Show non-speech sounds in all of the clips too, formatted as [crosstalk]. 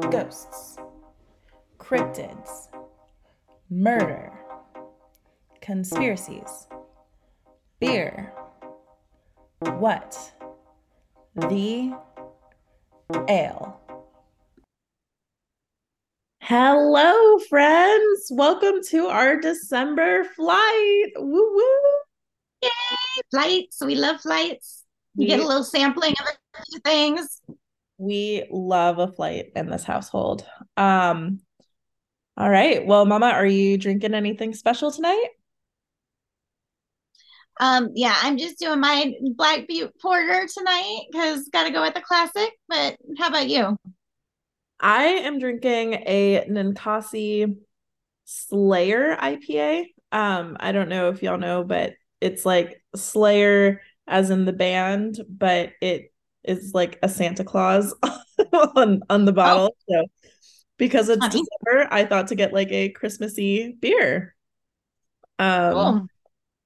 ghosts, cryptids, murder, conspiracies, beer. What? The ale. Hello, friends. Welcome to our December flight. Woo woo. Yay, flights. We love flights. We, We- get a little sampling of a few things. We love a flight in this household. Um, all right. Well, Mama, are you drinking anything special tonight? Um, yeah, I'm just doing my Black Butte Porter tonight because got to go with the classic. But how about you? I am drinking a Ninkasi Slayer IPA. Um, I don't know if y'all know, but it's like Slayer as in the band, but it is like a Santa Claus [laughs] on on the bottle. So because it's Funny. December, I thought to get like a Christmassy beer. Um, Cool.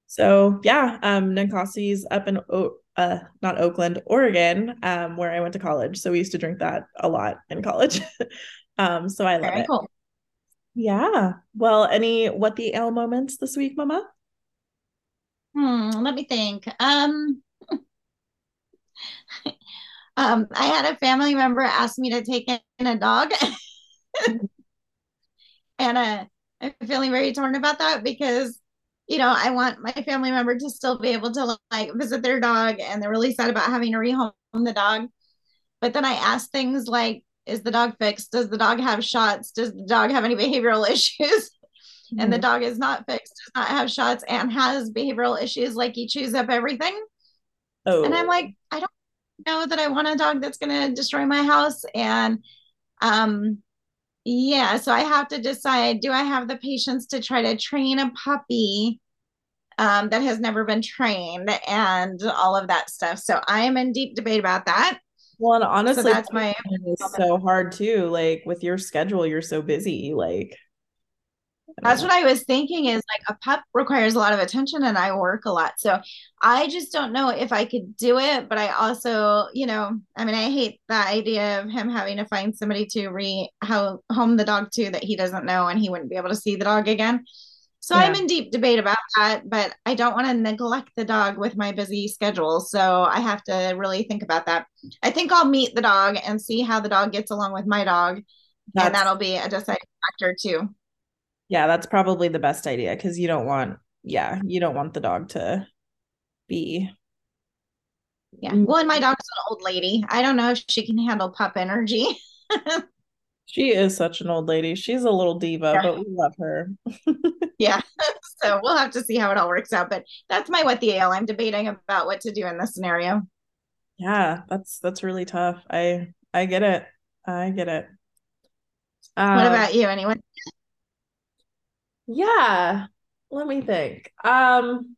so yeah, um, Ninkasi's up in o uh not Oakland, Oregon, um, where I went to college. So we used to drink that a lot in college. [laughs] Um, so I love Very it. cool. Yeah. Well, any what the ale moments this week, Mama? Hmm, let me think. Um, um, I had a family member ask me to take in a dog, [laughs] and uh, I'm feeling very torn about that because, you know, I want my family member to still be able to like visit their dog, and they're really sad about having to rehome the dog. But then I ask things like, is the dog fixed? Does the dog have shots? Does the dog have any behavioral [laughs] issues? And the dog is not fixed, does not have shots, and has behavioral issues like he chews up everything. Oh, And I'm like, I don't know that I want a dog that's going to destroy my house. And um, yeah, so I have to decide do I have the patience to try to train a puppy um, that has never been trained and all of that stuff? So I am in deep debate about that. well, and honestly, so that's my it's so hard too. Like with your schedule, you're so busy. Like That's what I was thinking is like a pup requires a lot of attention and I work a lot. So I just don't know if I could do it, but I also, you know, I mean, I hate the idea of him having to find somebody to re how home the dog to that he doesn't know and he wouldn't be able to see the dog again. So I'm in deep debate about that, but I don't want to neglect the dog with my busy schedule. So I have to really think about that. I think I'll meet the dog and see how the dog gets along with my dog, and that'll be a deciding factor too. Yeah, that's probably the best idea because you don't want, yeah, you don't want the dog to be. Yeah. Well, and my dog's an old lady. I don't know if she can handle pup energy. [laughs] She is such an old lady. She's a little diva, Yeah. but we love her. [laughs] yeah. [laughs] So we'll have to see how it all works out. But that's my what the ale. I'm debating about what to do in this scenario. Yeah, that's that's really tough. I I get it. I get it. What Um, about you? Anyone? Yeah, let me think. Um,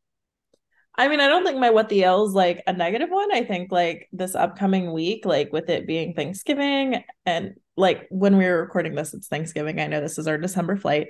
I mean, I don't think my what the L is like a negative one. I think like this upcoming week, like with it being Thanksgiving and like when we were recording this, it's Thanksgiving. I know this is our December flight.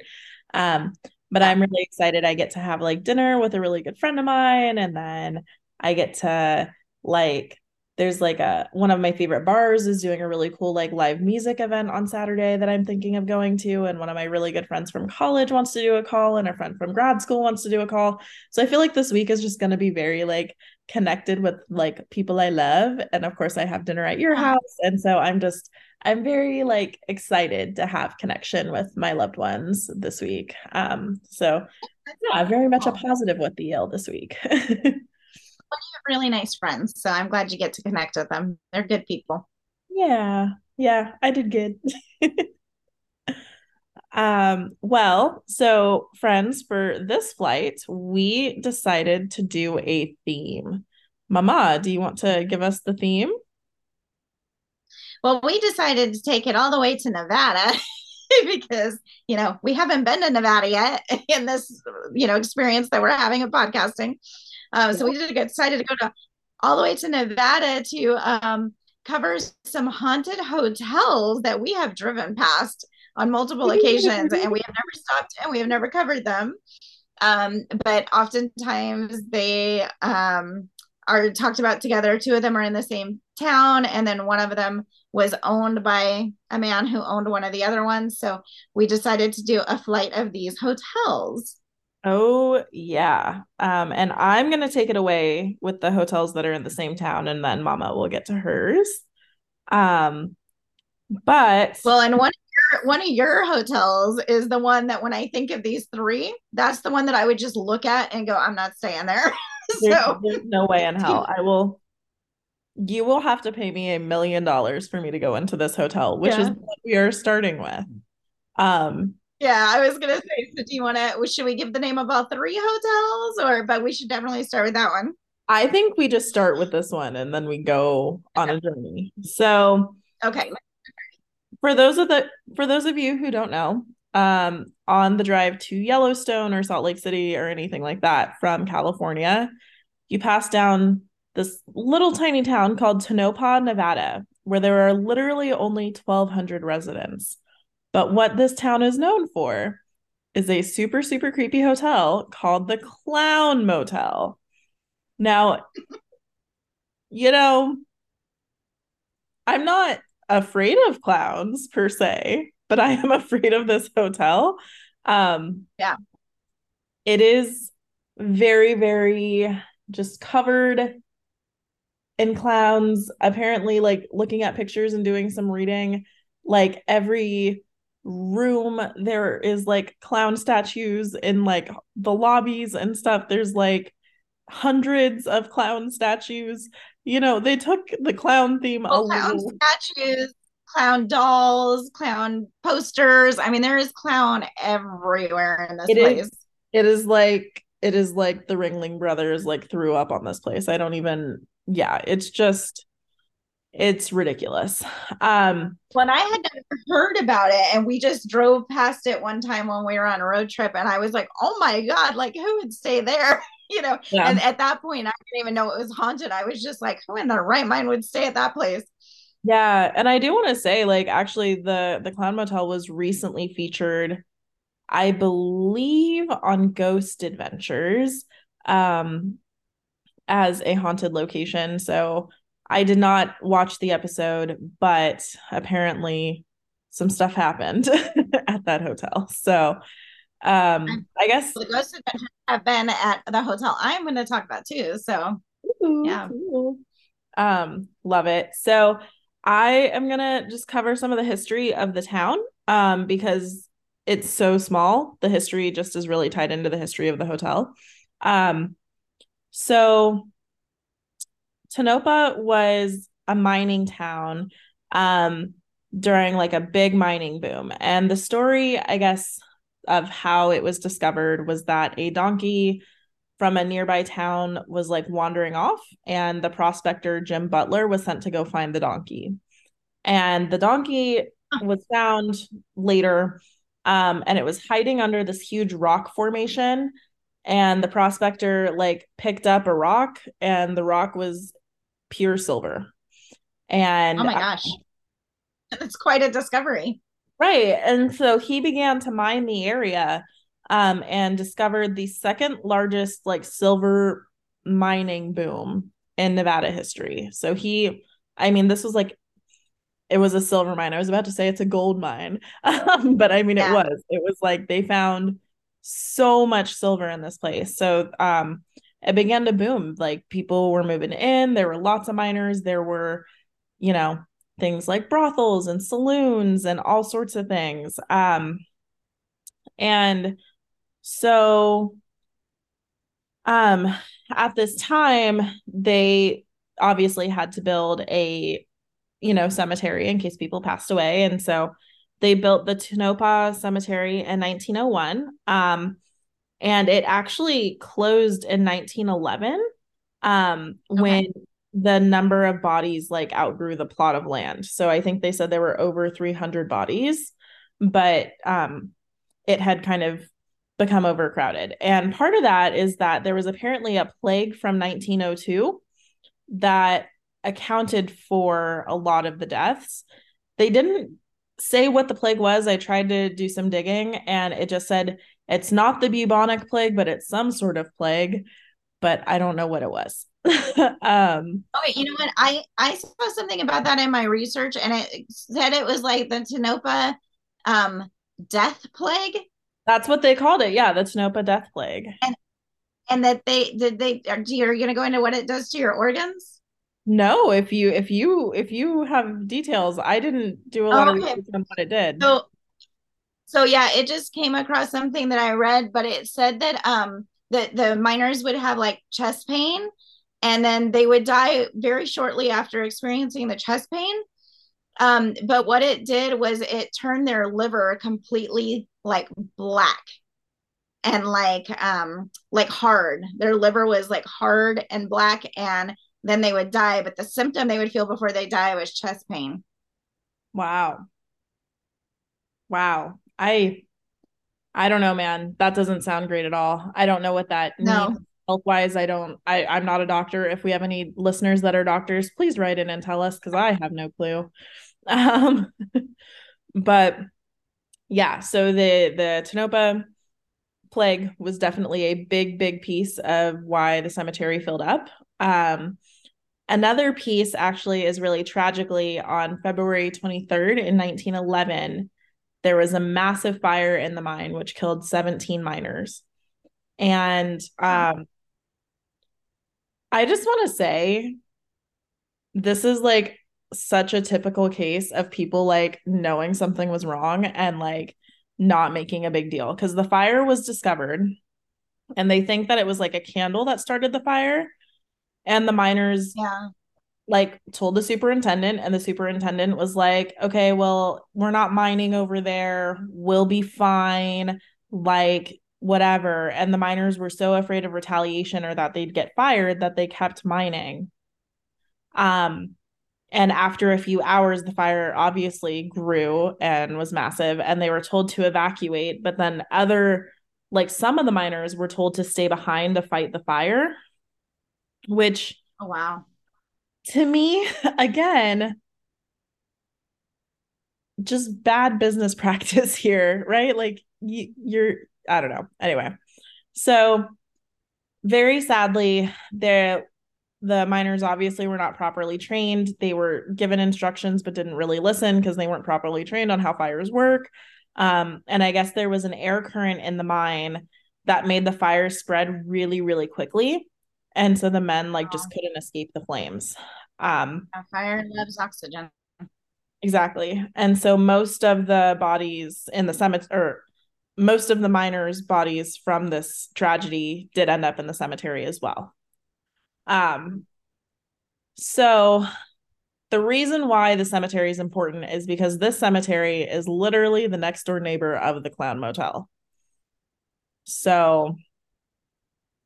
Um, but I'm really excited. I get to have like dinner with a really good friend of mine, and then I get to like there's like a one of my favorite bars is doing a really cool like live music event on Saturday that I'm thinking of going to, and one of my really good friends from college wants to do a call, and a friend from grad school wants to do a call. So I feel like this week is just going to be very like connected with like people I love. And of course, I have dinner at your house. And so I'm just, I'm very like excited to have connection with my loved ones this week. Um, so yeah, very much a positive with the Yale this week. [laughs] Really nice friends. So I'm glad you get to connect with them. They're good people. Yeah, yeah, I did good. [laughs] Um, well, so friends, for this flight, we decided to do a theme. Mama, do you want to give us the theme? Well, we decided to take it all the way to Nevada [laughs] because, you know, we haven't been to Nevada yet [laughs] in this, you know, experience that we're having of podcasting. Uh, so we did get decided to go to all the way to Nevada to um, cover some haunted hotels that we have driven past on multiple occasions and we have never stopped and we have never covered them. Um, but oftentimes they um, are talked about together. Two of them are in the same town, and then one of them was owned by a man who owned one of the other ones. So we decided to do a flight of these hotels. Oh yeah. Um, and I'm gonna take it away with the hotels that are in the same town, and then Mama will get to hers. Um, but well, and one of your, one of your hotels is the one that when I think of these three, that's the one that I would just look at and go, I'm not staying there. [laughs] so there's, there's no way in hell [laughs] I will. You will have to pay me a million dollars for me to go into this hotel, which yeah. is what we are starting with. Um, yeah, I was gonna say. So, do you want to? Should we give the name of all three hotels, or? But we should definitely start with that one. I think we just start with this one, and then we go on a journey. So, okay. For those of the for those of you who don't know, um, on the drive to Yellowstone or Salt Lake City or anything like that from California, you pass down this little tiny town called Tonopah, Nevada, where there are literally only 1,200 residents. But what this town is known for is a super, super creepy hotel called the Clown Motel. Now, you know, I'm not afraid of clowns per se, but I am [laughs] afraid of this hotel. Um, yeah. It is very, very just covered in clowns. Apparently, like looking at pictures and doing some reading, like every room. There is like clown statues in like the lobbies and stuff. There's like hundreds of clown statues. You know they took the clown theme well, clown little... statues clown dolls clown posters. I mean there is clown everywhere in this it place. is, it is like it is like the ringling brothers like threw up on this place. I don't even yeah it's just it's ridiculous. Um, when I had never heard about it, and we just drove past it one time when we were on a road trip, and I was like, "Oh my god! Like, who would stay there?" [laughs] you know. Yeah. And at that point, I didn't even know it was haunted. I was just like, "Who in their right mind would stay at that place?" Yeah, and I do want to say, like, actually, the the Clown Motel was recently featured, I believe, on Ghost Adventures, um, as a haunted location. So I did not watch the episode, but apparently some stuff happened [laughs] at that hotel. So um I guess the ghost adventures have been at the hotel I'm going to talk about too. So Ooh, yeah. Cool. Um love it. So I am going to just cover some of the history of the town um because it's so small. The history just is really tied into the history of the hotel. Um so Tonopah was a mining town um, during like a big mining boom. And the story, I guess, of how it was discovered was that a donkey from a nearby town was like wandering off, and the prospector Jim Butler was sent to go find the donkey. And the donkey was found later, um, and it was hiding under this huge rock formation. And the prospector like picked up a rock, and the rock was pure silver. And oh my gosh, [laughs] that's quite a discovery. Right. And so he began to mine the area um, and discovered the second largest like silver mining boom in Nevada history. So he, I mean, this was like, it was a silver mine. I was about to say it's a gold mine, [laughs] um, but I mean, yeah. it was. It was like they found so much silver in this place. So, um, it began to boom. Like people were moving in, there were lots of miners, there were, you know, things like brothels and saloons and all sorts of things. Um and so um at this time they obviously had to build a you know cemetery in case people passed away and so they built the Tonopah Cemetery in 1901 um and it actually closed in 1911 um, okay. when the number of bodies like outgrew the plot of land. So I think they said there were over 300 bodies, but um, it had kind of become overcrowded. And part of that is that there was apparently a plague from 1902 that accounted for a lot of the deaths. They didn't say what the plague was. I tried to do some digging and it just said it's not the bubonic plague, but it's some sort of plague, but I don't know what it was. [laughs] um okay you know what? I i saw something about that in my research and it said it was like the Tonopah um death plague. That's what they called it. Yeah the Tonopah death plague. And and that they did they are you going to go into what it does to your organs? No if you if you if you have details i didn't do a lot oh, okay. of research on what it did. So so yeah it just came across something that i read but it said that um that the miners would have like chest pain and then they would die very shortly after experiencing the chest pain. Um, but what it did was it turned their liver completely like black and like um like hard. Their liver was like hard and black and then they would die but the symptom they would feel before they die was chest pain. Wow. Wow i i don't know man. That doesn't sound great at all. I don't know what that no. means. Health wise i don't i i'm not a doctor. If we have any listeners that are doctors please write in and tell us because i have no clue. [laughs] Um but yeah so the the tonopah plague was definitely a big big piece of why the cemetery filled up. Um another piece actually is really tragically on february 23rd in 1911 there was a massive fire in the mine which killed 17 miners. And um I just want to say this is like such a typical case of people like knowing something was wrong and like not making a big deal. Because the fire was discovered and they think that it was like a candle that started the fire and the miners yeah like told the superintendent and the superintendent was like okay well we're not mining over there we'll be fine like whatever. And the miners were so afraid of retaliation or that they'd get fired that they kept mining. Um, and after a few hours, the fire obviously grew and was massive, and they were told to evacuate. But then other, like some of the miners, were told to stay behind to fight the fire, which, oh, wow. To me, [laughs] again, just bad business [laughs] practice here, right? Like you, you're I don't know. Anyway, so very sadly, the the miners obviously were not properly trained. They were given instructions but didn't really listen because they weren't properly trained on how fires work. Um, and I guess there was an air current in the mine that made the fire spread really, really quickly. And so the men like just couldn't escape the flames. Um, fire loves oxygen. Exactly. And so most of the bodies in the cemetery or most of the miners' bodies from this tragedy did end up in the cemetery as well. Um, so the reason why the cemetery is important is because this cemetery is literally the next door neighbor of the Clown Motel. So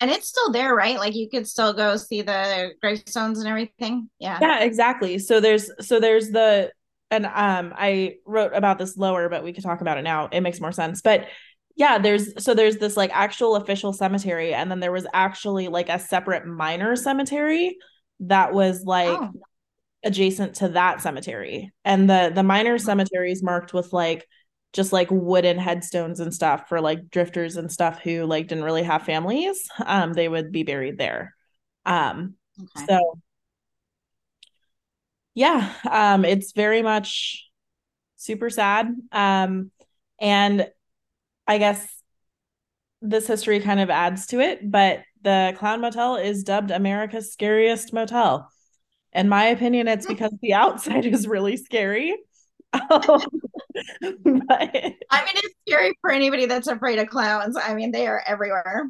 and it's still there, right? Like you could still go see the gravestones and everything. Yeah. Yeah, exactly. So there's so there's the and um I wrote about this lower, but we could talk about it now. It makes more sense. But yeah, there's so there's this like actual official cemetery, and then there was actually like a separate miner cemetery that was like oh. adjacent to that cemetery. And the the miner cemetery is marked with like just like wooden headstones and stuff for like drifters and stuff who like didn't really have families. Um, they would be buried there. Um, okay. so yeah, um, it's very much super sad. Um, and I guess this history kind of adds to it, but the Clown Motel is dubbed America's scariest motel. In my opinion, it's because the outside [laughs] is really scary. But... [laughs] I mean, it's scary for anybody that's afraid of clowns. I mean, they are everywhere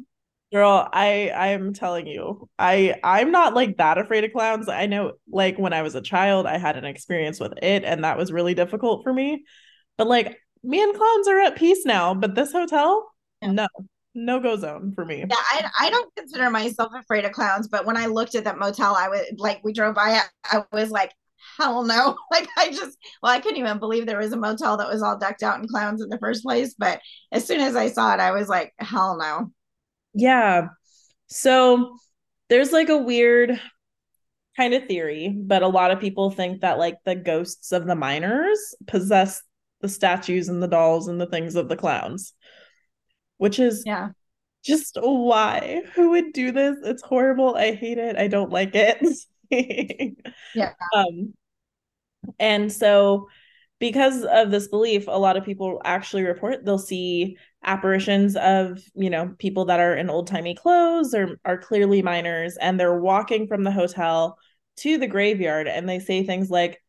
girl i i'm telling you i i'm not like that afraid of clowns i know like when i was a child i had an experience with it and that was really difficult for me but like me and clowns are at peace now but this hotel yeah. no no go zone for me yeah I, I don't consider myself afraid of clowns but when i looked at that motel i was like we drove by it, i was like hell no [laughs] like i just well i couldn't even believe there was a motel that was all decked out in clowns in the first place but as soon as i saw it i was like hell no yeah. So there's like a weird kind of theory, but a lot of people think that like the ghosts of the miners possess the statues and the dolls and the things of the clowns, which is yeah just why? Who would do this? It's horrible. I hate it. I don't like it. [laughs] yeah. Um and so because of this belief, a lot of people actually report they'll see apparitions of, you know, people that are in old-timey clothes or are clearly miners and they're walking from the hotel to the graveyard and they say things like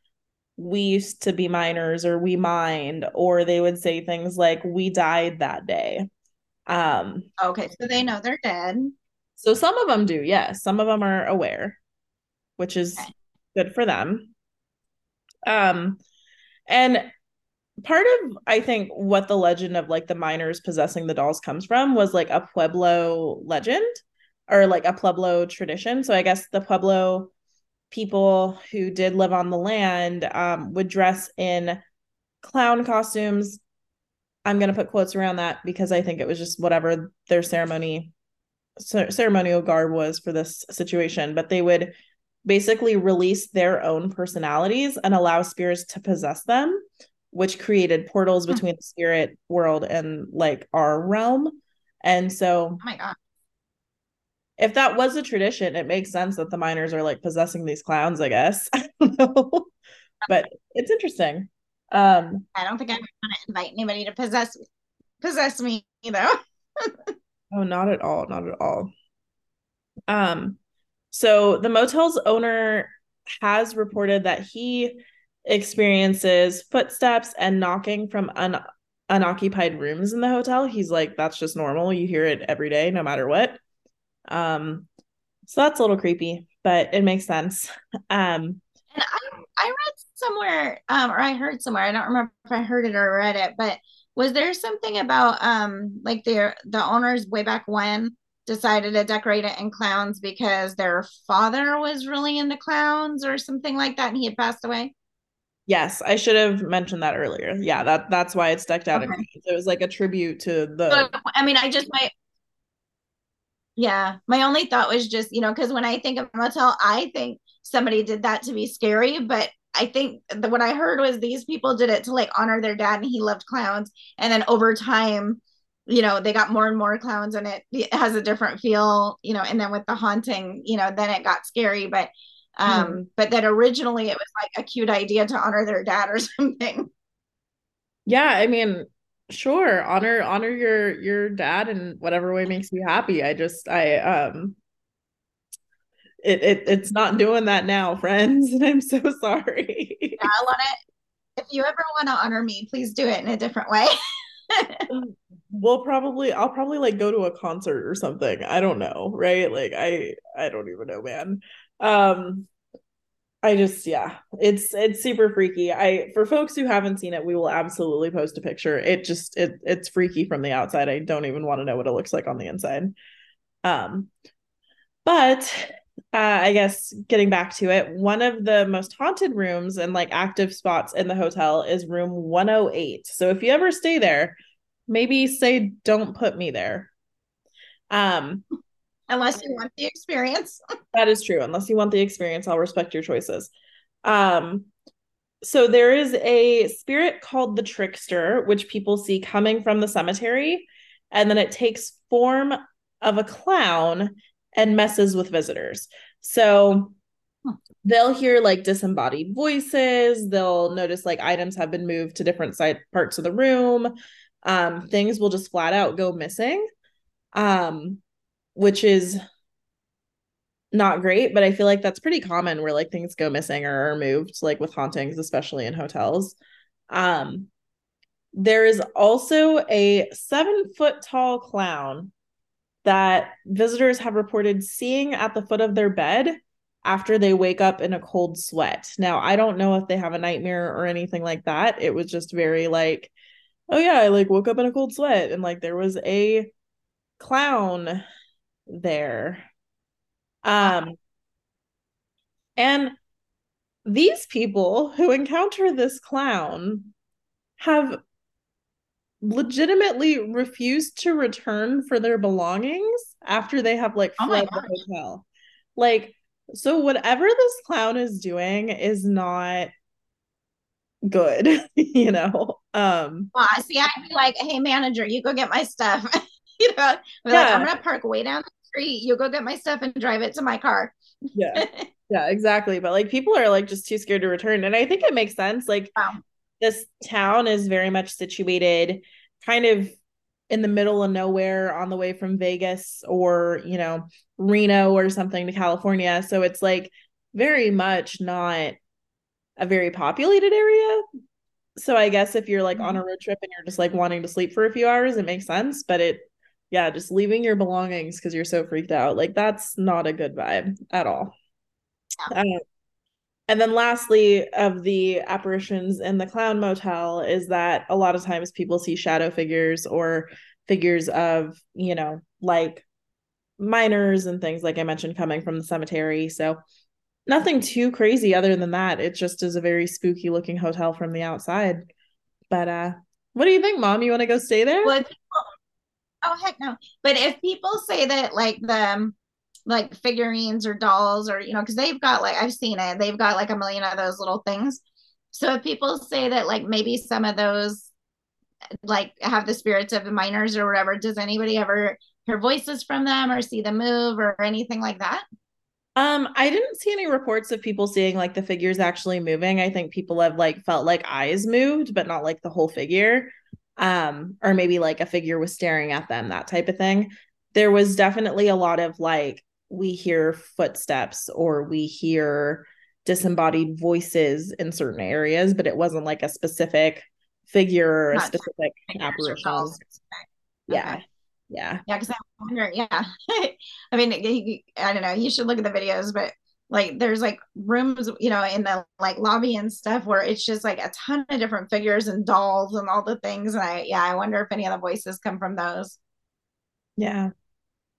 we used to be miners or we mined or they would say things like we died that day. Um okay so they know they're dead. So some of them do yes some of them are aware which is okay. good for them um and part of i think what the legend of like the miners possessing the dolls comes from was like a pueblo legend or like a pueblo tradition so i guess the pueblo people who did live on the land um, would dress in clown costumes. I'm going to put quotes around that because I think it was just whatever their ceremony ceremonial garb was for this situation, but they would basically release their own personalities and allow spirits to possess them, which created portals hmm. between the spirit world and like our realm. And so, oh my god, if that was a tradition, it makes sense that the miners are like possessing these clowns, I guess. [laughs] I don't know. But it's interesting. Um I don't think I want to invite anybody to possess possess me, you know. [laughs] oh, not at all, not at all. Um so the motel's owner has reported that he experiences footsteps and knocking from un- unoccupied rooms in the hotel. He's like, that's just normal. You hear it every day, no matter what. Um, so that's a little creepy, but it makes sense. [laughs] Um, and I, I read somewhere, um, or I heard somewhere, I don't remember if I heard it or read it, but was there something about um like their the owners way back when decided to decorate it in clowns because their father was really into clowns or something like that and he had passed away? Yes, I should have mentioned that earlier. Yeah, that that's why it's decked out. Okay. It was like a tribute to the. I mean, I just my yeah. My only thought was just, you know, because when I think of motel, I think somebody did that to be scary. But I think the, what I heard was these people did it to like honor their dad and he loved clowns. And then over time, you know, they got more and more clowns and it, it has a different feel, you know, and then with the haunting, you know, then it got scary. But um, mm. but that originally it was like a cute idea to honor their dad or [laughs] something. Yeah, I mean, sure honor honor your your dad in whatever way makes you happy i just i um it, it it's not doing that now friends [laughs] and i'm so sorry yeah, i want it if you ever want to honor me please do it in a different way [laughs] we'll probably i'll probably like go to a concert or something i don't know right like i i don't even know man um I just yeah, it's it's super freaky. I for folks who haven't seen it, we will absolutely post a picture. It just it it's freaky from the outside. I don't even want to know what it looks like on the inside. Um but uh, I guess getting back to it, one of the most haunted rooms and like active spots in the hotel is room 108. So if you ever stay there, maybe say don't put me there. Um unless you want the experience. [laughs] that is true. Unless you want the experience, I'll respect your choices. Um, so there is a spirit called the trickster, which people see coming from the cemetery, and then it takes form of a clown and messes with visitors. So they'll hear like disembodied voices. They'll notice like items have been moved to different side parts of the room. Um, things will just flat out go missing. Um, which is not great, but I feel like that's pretty common where like things go missing or are moved, like with hauntings, especially in hotels. Um, there is also a seven foot tall clown that visitors have reported seeing at the foot of their bed after they wake up in a cold sweat. Now, I don't know if they have a nightmare or anything like that. It was just very like, oh yeah, I like woke up in a cold sweat and like there was a clown there. Um, and these people who encounter this clown have legitimately refused to return for their belongings after they have like oh fled oh the hotel. Like, so whatever this clown is doing is not good, [laughs] you know. Um well, see, I'd be like, hey manager, you go get my stuff. [laughs] you know, yeah. like, I'm gonna park way down the street. You go get my stuff and drive it to my car. yeah. [laughs] Yeah, exactly. But like people are like just too scared to return. And I think it makes sense. Like wow. this town is very much situated kind of in the middle of nowhere on the way from Vegas or, you know, Reno or something to California. So it's like very much not a very populated area. So I guess if you're like mm-hmm. on a road trip and you're just like wanting to sleep for a few hours, it makes sense. But it, yeah, just leaving your belongings because you're so freaked out, like that's not a good vibe at all. Yeah. Um, and then lastly, of the apparitions in the clown motel is that a lot of times people see shadow figures or figures of, you know, like miners and things like I mentioned coming from the cemetery. So nothing too crazy other than that. It just is a very spooky looking hotel from the outside. But uh what do you think, mom? You want to go stay there? Well, oh heck no. But if people say that like the like figurines or dolls or you know because they've got like i've seen it they've got like a million of those little things so if people say that like maybe some of those like have the spirits of the miners or whatever does anybody ever hear voices from them or see them move or anything like that um i didn't see any reports of people seeing like the figures actually moving i think people have like felt like eyes moved but not like the whole figure um or maybe like a figure was staring at them that type of thing there was definitely a lot of like we hear footsteps or we hear disembodied voices in certain areas, but it wasn't like a specific figure or a specific apparition. Yeah. Okay. Yeah. Yeah. Yeah. Cause I wonder, yeah. [laughs] I mean, I don't know. You should look at the videos, but like there's like rooms, you know, in the like lobby and stuff where it's just like a ton of different figures and dolls and all the things. And I, yeah, I wonder if any of the voices come from those. Yeah.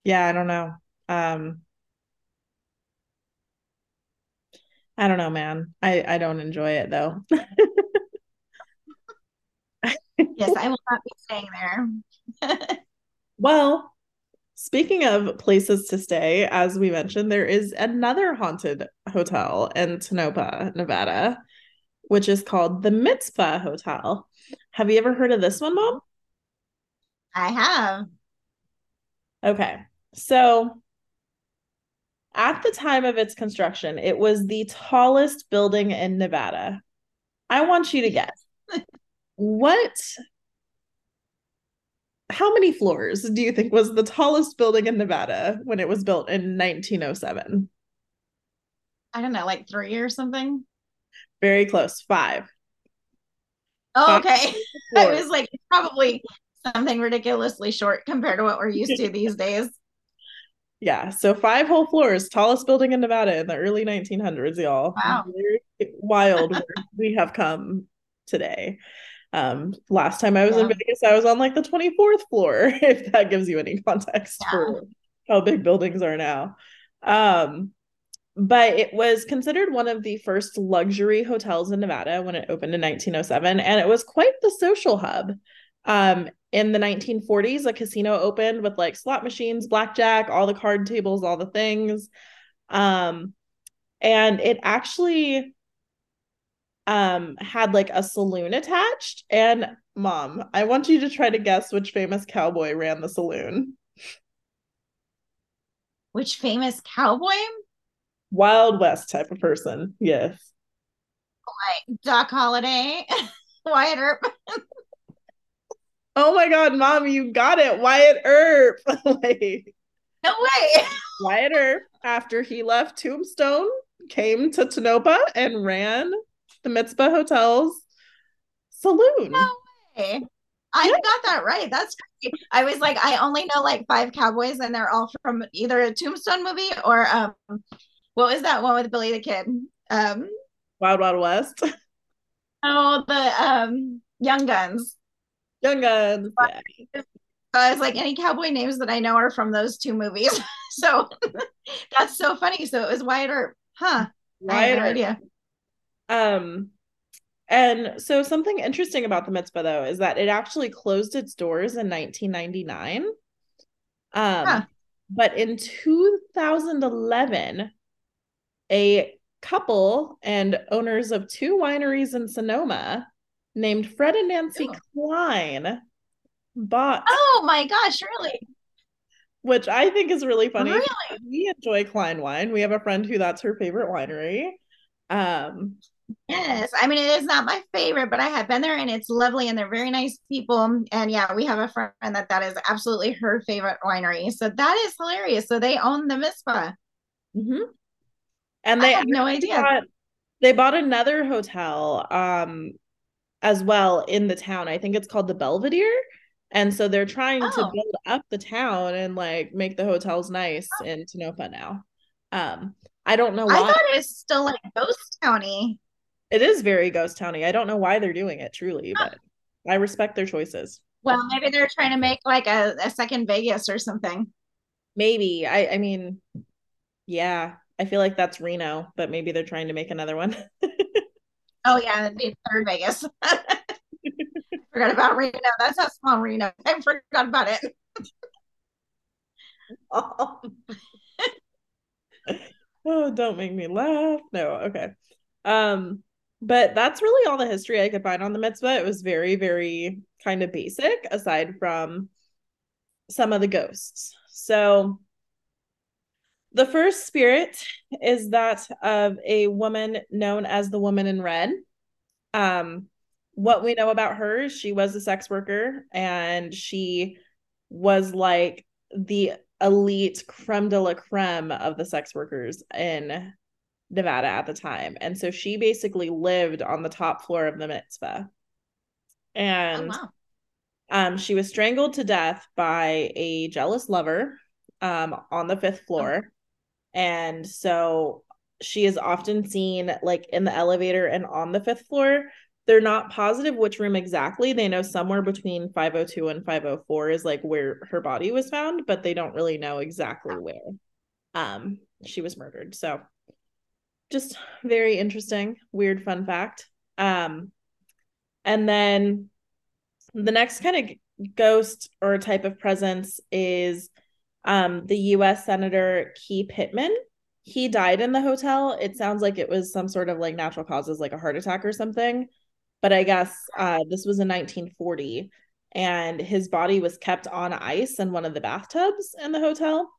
Yeah. I don't know. Um, I don't know, man. I I don't enjoy it though. [laughs] yes, I will not be staying there. [laughs] well, speaking of places to stay, as we mentioned, there is another haunted hotel in Tonopah, Nevada, which is called the Mizpah Hotel. Have you ever heard of this one, Mom? I have. Okay. So at the time of its construction, it was the tallest building in Nevada. I want you to guess what how many floors do you think was the tallest building in Nevada when it was built in 1907? I don't know, like three or something. Very close, five. Oh, five okay. [laughs] I was like probably something ridiculously short compared to what we're used to [laughs] these days. Yeah, so five whole floors, tallest building in Nevada in the early 1900s, y'all. Wow. Very wild we have come today. Um, last time I was yeah. in Vegas, I was on like the 24th floor, [laughs] if that gives you any context yeah. for how big buildings are now. Um, but it was considered one of the first luxury hotels in Nevada when it opened in 1907, and it was quite the social hub. Um, in the 1940s, a casino opened with like slot machines, blackjack, all the card tables, all the things. Um, and it actually um had like a saloon attached. And mom, I want you to try to guess which famous cowboy ran the saloon. Which famous cowboy? Wild West type of person. Yes. Like Doc Holliday, [laughs] Wyatt Earp. oh my god, mom, you got it. Wyatt Earp. [laughs] like, no way. Wyatt Earp, after he left Tombstone, came to Tonopah and ran the Mizpah Hotel's saloon. No way. I yeah. got that right. That's crazy. I was like, I only know like five cowboys, and they're all from either a Tombstone movie or um, what was that one with Billy the Kid? Um, Wild Wild West. [laughs] Oh, the um, Young Guns. Young Guns. Yeah. I was like, any cowboy names that I know are from those two movies. [laughs] so [laughs] that's so funny. So it was Wyatt Earp. Huh. Wyatt no idea. Um, and so something interesting about the Mizpah though is that it actually closed its doors in 1999. Um, huh. but in 2011, a couple and owners of two wineries in Sonoma named Fred and Nancy Cline bought. Oh my gosh, really? Which I think is really funny. Really? We enjoy Cline wine. We have a friend who that's her favorite winery. Um, Yes, I mean it is not my favorite, but I have been there and it's lovely and they're very nice people. And yeah, we have a friend that that is absolutely her favorite winery. So that is hilarious. So they own the Mizpah. mhm. And they I had no idea. bought, they bought another hotel um as well in the town. I think it's called the Belvedere. And so they're trying to Oh, build up the town and like make the hotels nice in Tonopah now. Um, I don't know I why. thought it was still like ghost towny. It is very ghost towny. I don't know why they're doing it truly, but I respect their choices. Well, maybe they're trying to make like a, a second Vegas or something. Maybe. I I mean, yeah, I feel like that's Reno, but maybe they're trying to make another one. [laughs] Oh yeah, it'd be third Vegas. [laughs] forgot about Reno. That's how small Reno. I forgot about it. [laughs] oh. Oh, don't make me laugh. No, okay. Um, but that's really all the history I could find on the Mizpah. It was very, very kind of basic, aside from some of the ghosts. So the first spirit is that of a woman known as the woman in red. Um, what we know about her is she was a sex worker and she was like the elite creme de la creme of the sex workers in Nevada at the time. And so she basically lived on the top floor of the Mizpah. Oh And wow. um, she was strangled to death by a jealous lover um, on the fifth floor. And so she is often seen like in the elevator and on the fifth floor. They're not positive which room exactly. They know somewhere between 502 and 504 is like where her body was found, but they don't really know exactly where um she was murdered. So just very interesting, weird fun fact. Um and then the next kind of ghost or type of presence is um, the US Senator Key Pittman. He died in the hotel. It sounds like it was some sort of like natural causes, like a heart attack or something. But I guess uh, this was in 1940, and his body was kept on ice in one of the bathtubs in the hotel.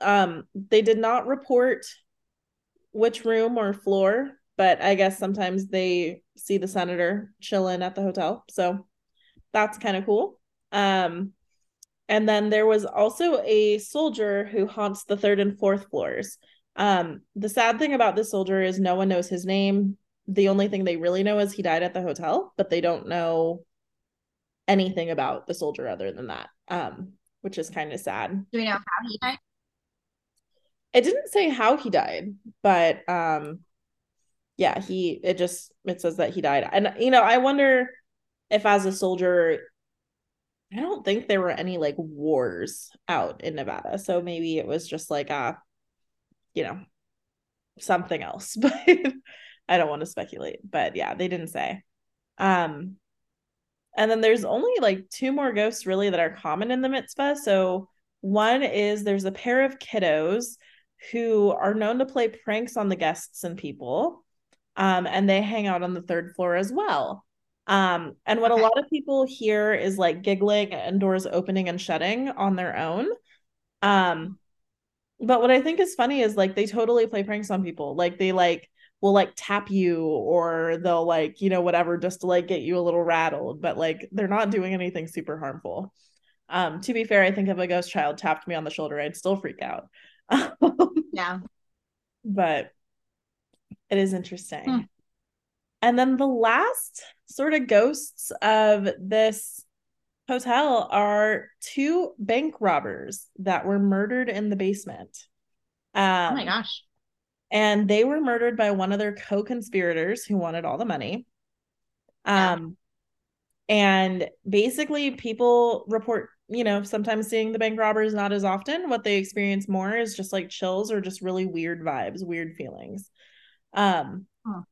Um, they did not report which room or floor, but I guess sometimes they see the senator chilling at the hotel. So that's kind of cool. Um, and then there was also a soldier who haunts the third and fourth floors. Um, the sad thing about this soldier is no one knows his name. The only thing they really know is he died at the hotel, but they don't know anything about the soldier other than that, um, which is kind of sad. Do we know how he died? It didn't say how he died, but um, yeah, he it just it says that he died. And you know, I wonder if as a soldier I don't think there were any like wars out in Nevada. So maybe it was just like uh you know, something else. [laughs] But I don't want to speculate. But yeah, they didn't say. Um and then there's only like two more ghosts really that are common in the Mizpah. So one is there's a pair of kiddos who are known to play pranks on the guests and people. Um, and they hang out on the third floor as well. Um, and what Okay. a lot of people hear is like giggling and doors opening and shutting on their own. Um, but what I think is funny is like they totally play pranks on people. Like they like will like tap you or they'll like, you know, whatever just to like get you a little rattled, but like they're not doing anything super harmful. Um, to be fair, I think if a ghost child tapped me on the shoulder, I'd still freak out. Yeah. [laughs] but it is interesting. Hmm. And then the last sort of ghosts of this hotel are two bank robbers that were murdered in the basement. Um, Oh my gosh. and they were murdered by one of their co-conspirators who wanted all the money. Yeah. Um, and basically, people report, you know, sometimes seeing the bank robbers not as often. What they experience more is just like chills or just really weird vibes, weird feelings. Um, Huh.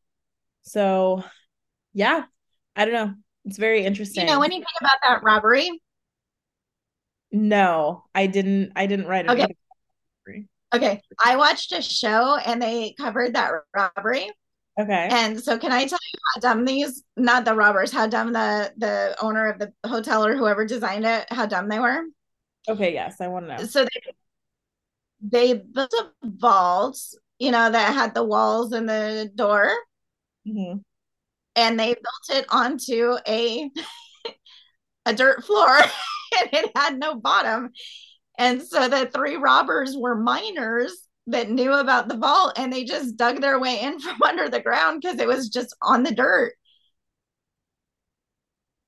so yeah, I don't know. It's very Do interesting. you know anything about that robbery? No, I didn't. I didn't write Okay. anything. Okay. I watched a show and they covered that robbery. Okay. And so can I tell you how dumb these not the robbers, how dumb the the owner of the hotel or whoever designed it, how dumb they were? Okay, yes, I want to know. So they they built a vault, you know, that had the walls and the door. Mm-hmm. And they built it onto a [laughs] a dirt floor [laughs] and it had no bottom. And so the three robbers were miners that knew about the vault and they just dug their way in [laughs] from under the ground because it was just on the dirt.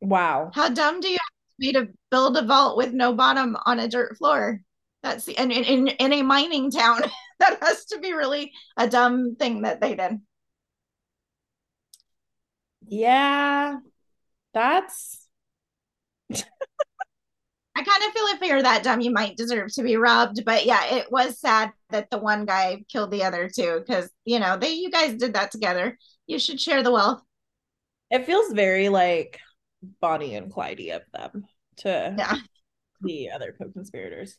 Wow. How dumb do you have to be to build a vault with no bottom on a dirt floor? That's the and in, in, in a mining town, [laughs] that has to be really a dumb thing that they did. Yeah. That's I kind of feel if you're that dumb, you might deserve to be robbed. But yeah, it was sad that the one guy killed the other two because you know they you guys did that together. You should share the wealth. It feels very like Bonnie and Clyde of them to yeah. the other co-conspirators.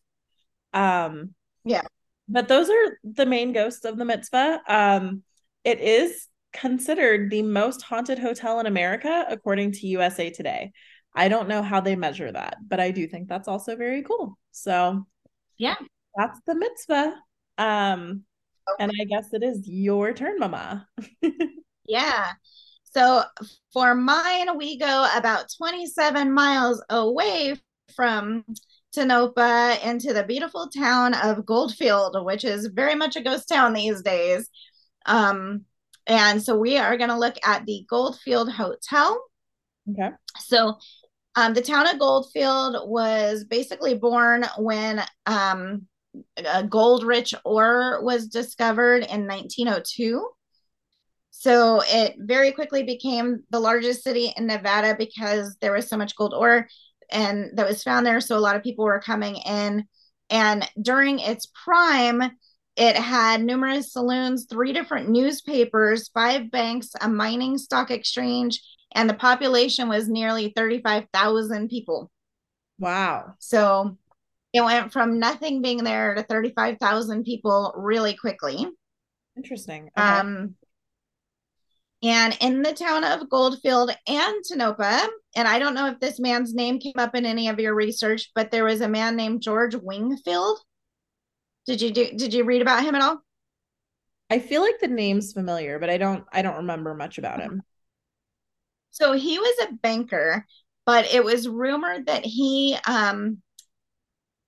Um yeah. But those are the main ghosts of the Mizpah. Um it is considered the most haunted hotel in America according to USA Today. I don't know how they measure that, but I do think that's also very cool. So, yeah, that's the Mizpah. Um, okay. and I guess it is your turn, Mama. [laughs] yeah. So for mine, we go about 27 miles away from Tonopah into the beautiful town of Goldfield, which is very much a ghost town these days. Um, and so we are going to look at the Goldfield Hotel. Okay. So um, the town of Goldfield was basically born when um, gold rich ore was discovered in 1902. So it very quickly became the largest city in Nevada because there was so much gold ore and that was found there. So a lot of people were coming in. And during its prime, it had numerous saloons, three different newspapers, five banks, a mining stock exchange, and the population was nearly 35,000 people. Wow. So it went from nothing being there to 35,000 people really quickly. Interesting. Okay. Um, and in the town of Goldfield and Tonopah, and I don't know if this man's name came up in any of your research, but there was a man named George Wingfield. Did you do did you read about him at all? I feel like the name's familiar, but I don't I don't remember much about him. So he was a banker, but it was rumored that he um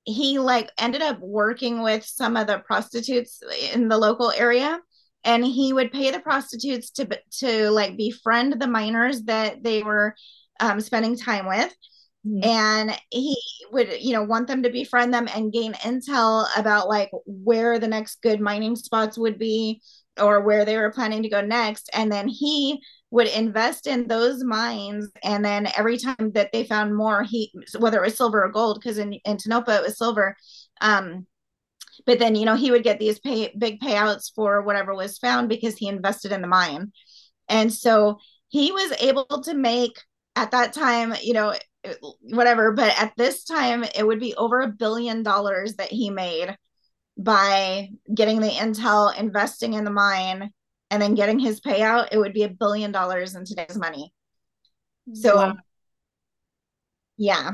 he like ended up working with some of the prostitutes in the local area and he would pay the prostitutes to to like befriend the miners that they were um, spending time with mm-hmm. and he would you know want them to befriend them and gain intel about like where the next good mining spots would be or where they were planning to go next and then he would invest in those mines and then every time that they found more he whether it was silver or gold because in, in Tonopah it was silver um but then you know he would get these pay big payouts for whatever was found because he invested in the mine. And so he was able to make at that time you know whatever but at this time it would be over a billion dollars that he made by getting the intel investing in the mine and then getting his payout, it would be a billion dollars in today's money. So, wow. yeah.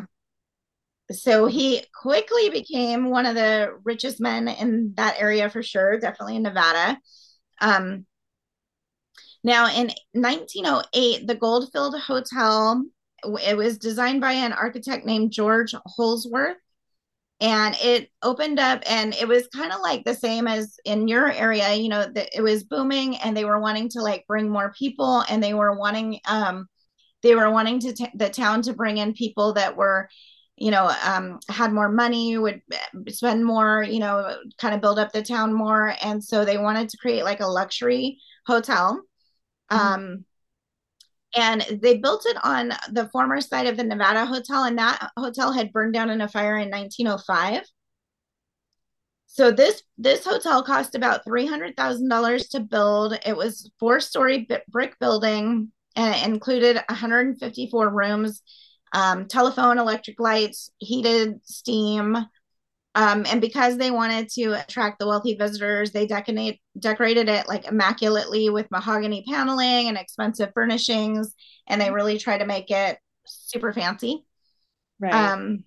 So he quickly became one of the richest men in that area for sure, definitely in Nevada. Um, now, in 1908, the Goldfield Hotel it was designed by an architect named George Holsworth and it opened up and it was kind of like the same as in your area you know that it was booming and they were wanting to like bring more people and they were wanting um they were wanting to t- the town to bring in people that were you know um had more money would spend more you know kind of build up the town more and so they wanted to create like a luxury hotel mm-hmm. um and they built it on the former site of the Nevada Hotel, and that hotel had burned down in a fire in 1905. So this this hotel cost about three hundred thousand dollars to build. It was four story brick building, and it included 154 rooms, um, telephone, electric lights, heated steam, Um, and because they wanted to attract the wealthy visitors, they decorate, decorated it like immaculately with mahogany paneling and expensive furnishings. And they really try to make it super fancy. Right. Um,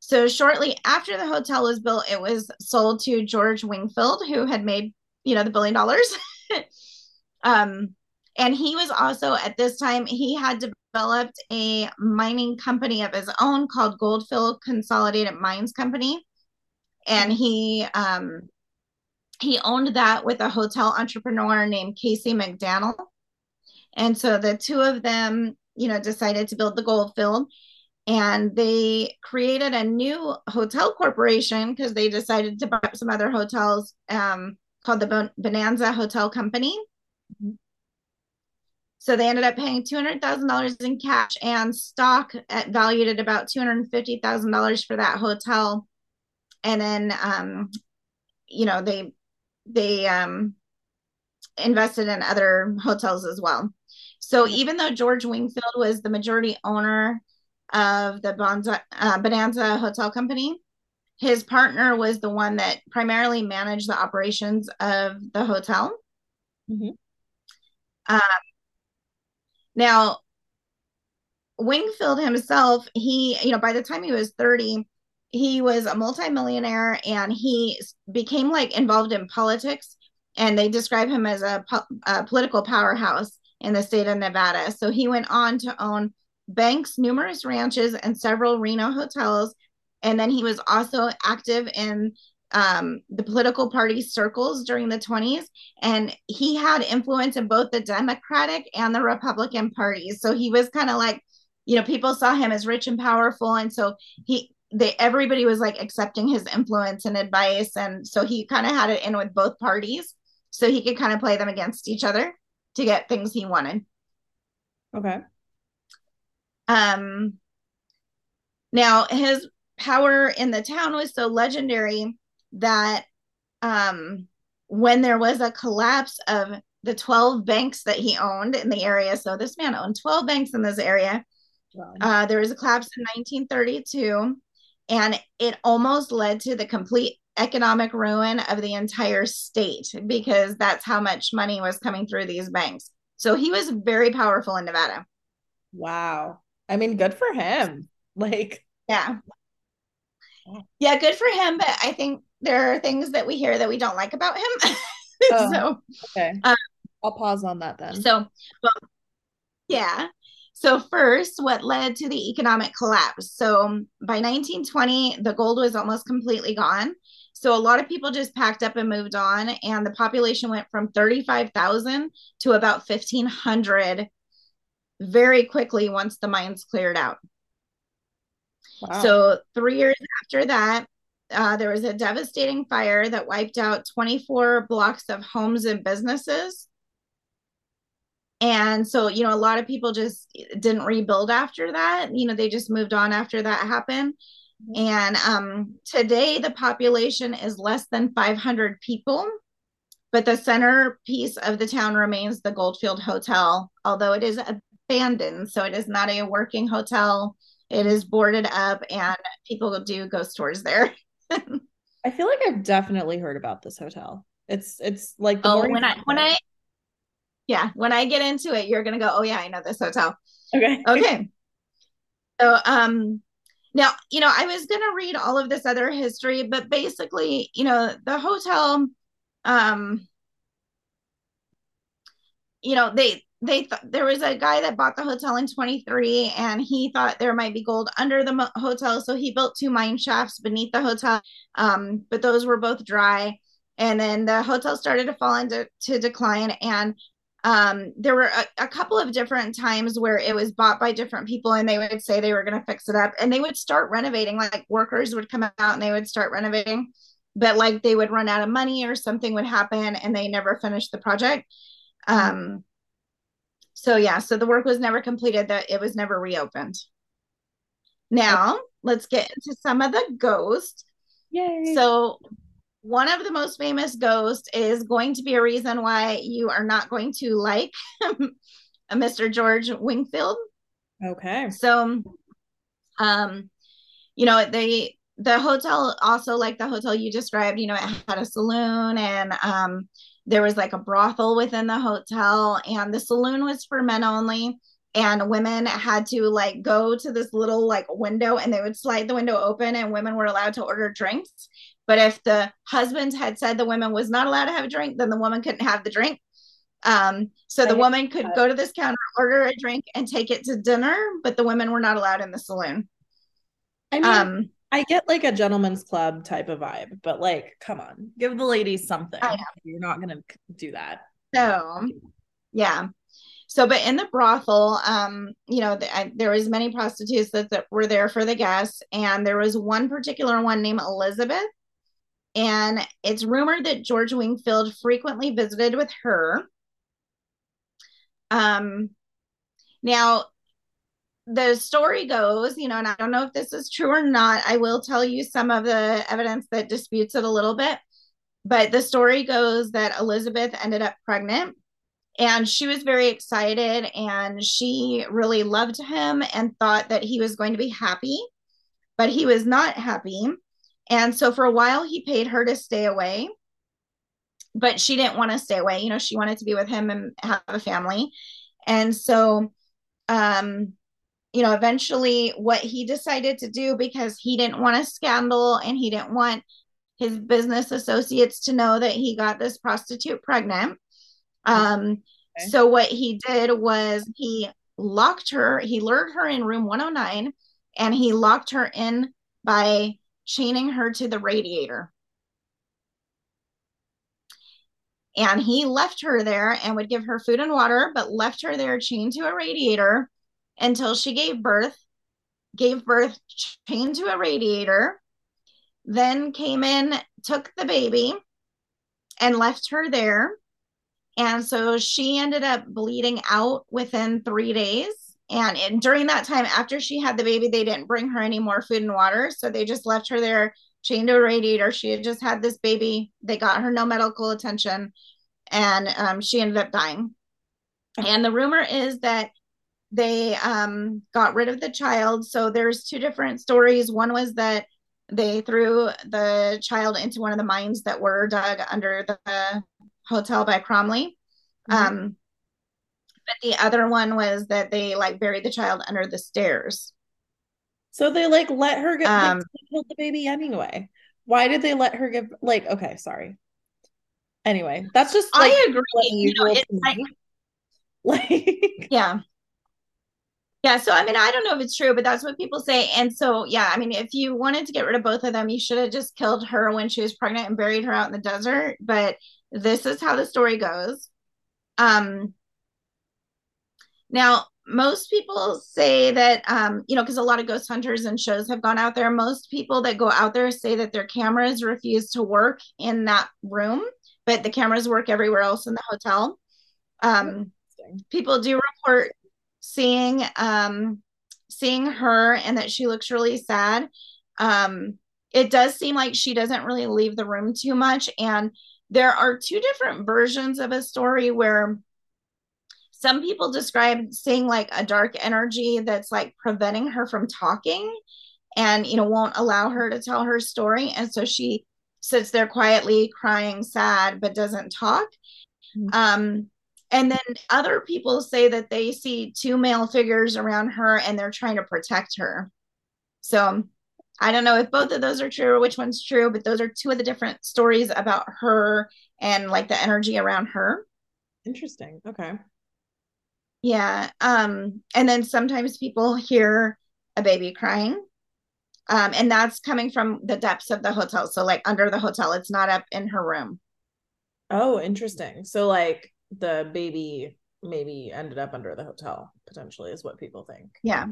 so shortly after the hotel was built, it was sold to George Wingfield, who had made, you know, the billion dollars. [laughs] um, and he was also at this time, he had developed a mining company of his own called Goldfield Consolidated Mines Company. And he um, he owned that with a hotel entrepreneur named Casey McDaniel. And so the two of them, you know, decided to build the Goldfield and they created a new hotel corporation because they decided to buy up some other hotels um, called the Bonanza Hotel Company. So they ended up paying two hundred thousand dollars in cash and stock at valued at about two hundred fifty thousand dollars for that hotel, and then um, you know they they um, invested in other hotels as well. So even though George Wingfield was the majority owner of the Bonza, uh, Bonanza Hotel Company, his partner was the one that primarily managed the operations of the hotel. Mm-hmm. Um, now, Wingfield himself, he, you know, by the time he was 30, he was a multimillionaire and he became like involved in politics. And they describe him as a, a political powerhouse in the state of Nevada. So he went on to own banks, numerous ranches, and several Reno hotels. And then he was also active in um, the political party circles during the 20s, and he had influence in both the Democratic and the Republican parties. So he was kind of like, you know, people saw him as rich and powerful, and so he they everybody was like accepting his influence and advice, and so he kind of had it in with both parties, so he could kind of play them against each other to get things he wanted. Okay. Um. Now his power in the town was so legendary that um, when there was a collapse of the 12 banks that he owned in the area, so this man owned 12 banks in this area. Wow. Uh, there was a collapse in 1932, and it almost led to the complete economic ruin of the entire state because that's how much money was coming through these banks. So he was very powerful in Nevada. Wow. I mean, good for him. Like, yeah. Yeah, good for him. But I think there are things that we hear that we don't like about him. [laughs] oh, so okay, um, I'll pause on that then. So, well, yeah. So first, what led to the economic collapse? So by 1920, the gold was almost completely gone. So a lot of people just packed up and moved on, and the population went from 35,000 to about 1,500 very quickly once the mines cleared out. Wow. So three years after that, uh, there was a devastating fire that wiped out 24 blocks of homes and businesses. And so, you know, a lot of people just didn't rebuild after that. You know, they just moved on after that happened. Mm-hmm. And um, today, the population is less than 500 people, but the centerpiece of the town remains the Goldfield Hotel, although it is abandoned. So it is not a working hotel. It is boarded up, and people do ghost tours there. [laughs] [laughs] I feel like I've definitely heard about this hotel. It's it's like oh when I when I yeah when I get into it, you're gonna go oh yeah I know this hotel. Okay. [laughs] Okay. So um now you know I was gonna read all of this other history, but basically you know the hotel um you know they they th- there was a guy that bought the hotel in 23 and he thought there might be gold under the mo- hotel so he built two mine shafts beneath the hotel um, but those were both dry. And then the hotel started to fall into to decline and um, there were a, a, couple of different times where it was bought by different people and they would say they were going to fix it up and they would start renovating like workers would come out and they would start renovating but like they would run out of money or something would happen and they never finished the project. Um, so yeah, so the work was never completed, that it was never reopened. Now okay. let's get into some of the ghosts. Yay. So one of the most famous ghosts is going to be a reason why you are not going to like [laughs] Mr. George Wingfield. Okay. So um, you know, they the hotel also like the hotel you described you know it had a saloon and um there was like a brothel within the hotel and the saloon was for men only and women had to like go to this little like window and they would slide the window open and women were allowed to order drinks. But if the husband had said the woman was not allowed to have a drink then the woman couldn't have the drink. Um, so the woman could go to this counter order a drink and take it to dinner but the women were not allowed in the saloon. I mean, um, I get like a gentleman's club type of vibe, but like, come on, give the ladies something. You're not gonna do that. So, yeah. So, but in the brothel, um, you know, the, I, there was many prostitutes that, that were there for the guests, and there was one particular one named Elizabeth, and it's rumored that George Wingfield frequently visited with her. Um, now the story goes, you know, and I don't know if this is true or not. I will tell you some of the evidence that disputes it a little bit. But the story goes that Elizabeth ended up pregnant and she was very excited and she really loved him and thought that he was going to be happy, but he was not happy. And so for a while, he paid her to stay away, but she didn't want to stay away. You know, she wanted to be with him and have a family. And so, um, you know, eventually what he decided to do because he didn't want a scandal and he didn't want his business associates to know that he got this prostitute pregnant. Um, okay. so what he did was he locked her, he lured her in room 109 and he locked her in by chaining her to the radiator. And he left her there and would give her food and water, but left her there chained to a radiator until she gave birth, gave birth, chained to a radiator, then came in, took the baby, and left her there. And so she ended up bleeding out within three days. And in, during that time, after she had the baby, they didn't bring her any more food and water. So they just left her there chained to a radiator. She had just had this baby. They got her no medical attention and um, she ended up dying. And the rumor is that they um, got rid of the child. So there's two different stories. One was that they threw the child into one of the mines that were dug under the hotel by Crumley. Mm-hmm. Um, but the other one was that they like buried the child under the stairs. So they like let her get um, killed the baby anyway. Why did they let her give like okay, sorry. Anyway, that's just like, I agree. You know, like, [laughs] like yeah yeah, so I mean, I don't know if it's true, but that's what people say. And so, yeah, I mean, if you wanted to get rid of both of them, you should have just killed her when she was pregnant and buried her out in the desert. But this is how the story goes. Um, now, most people say that, um, you know, because a lot of ghost hunters and shows have gone out there. Most people that go out there say that their cameras refuse to work in that room, but the cameras work everywhere else in the hotel. Um, people do report seeing um seeing her and that she looks really sad um it does seem like she doesn't really leave the room too much. And there are two different versions of a story where some people describe seeing like a dark energy that's like preventing her from talking and you know won't allow her to tell her story. And so she sits there quietly crying sad but doesn't talk. Mm-hmm. um and then other people say that they see two male figures around her and they're trying to protect her. So I don't know if both of those are true or which one's true, but those are two of the different stories about her and like the energy around her. Interesting. Okay. Yeah. Um, and then sometimes people hear a baby crying. Um, and that's coming from the depths of the hotel. So like under the hotel, it's not up in her room. Oh, interesting. So like the baby maybe ended up under the hotel potentially is what people think. Yeah.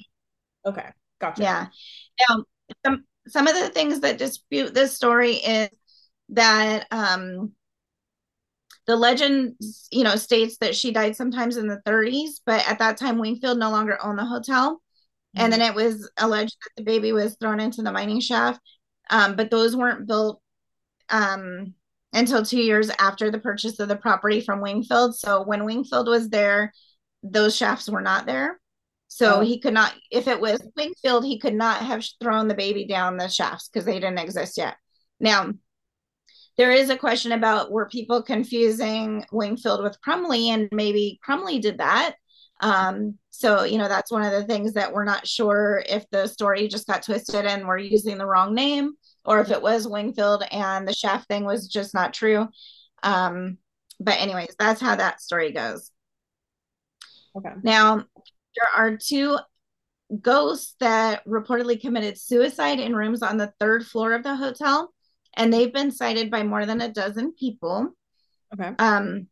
Okay gotcha. Yeah. Now some some of the things that dispute this story is that um the legend you know states that she died sometimes in the 30s but at that time wingfield no longer owned the hotel. Mm-hmm. and then it was alleged that the baby was thrown into the mining shaft. Um, but those weren't built um, until two years after the purchase of the property from Wingfield. So when Wingfield was there, those shafts were not there. So oh. he could not, if it was Wingfield, he could not have thrown the baby down the shafts because they didn't exist yet. Now, there is a question about were people confusing Wingfield with Crumley, and maybe Crumley did that. Um, so, you know, that's one of the things that we're not sure if the story just got twisted and we're using the wrong name, or if it was Wingfield and the shaft thing was just not true. Um, but, anyways, that's how that story goes. Okay. Now, there are two ghosts that reportedly committed suicide in rooms on the third floor of the hotel and they've been cited by more than a dozen people. Okay. Um,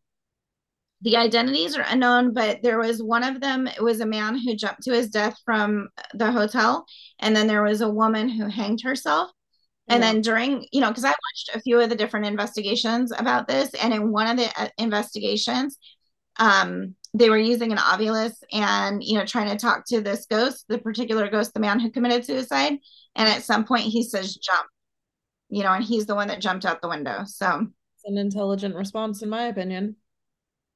the identities are unknown, but there was one of them. It was a man who jumped to his death from the hotel, and then there was a woman who hanged herself. And then during, you know, because I watched a few of the different investigations about this, and in one of the uh, investigations, um, they were using an Ovilus and you know trying to talk to this ghost, the particular ghost, the man who committed suicide. And at some point, he says, "Jump," you know, and he's the one that jumped out the window. So it's an intelligent response, in my opinion.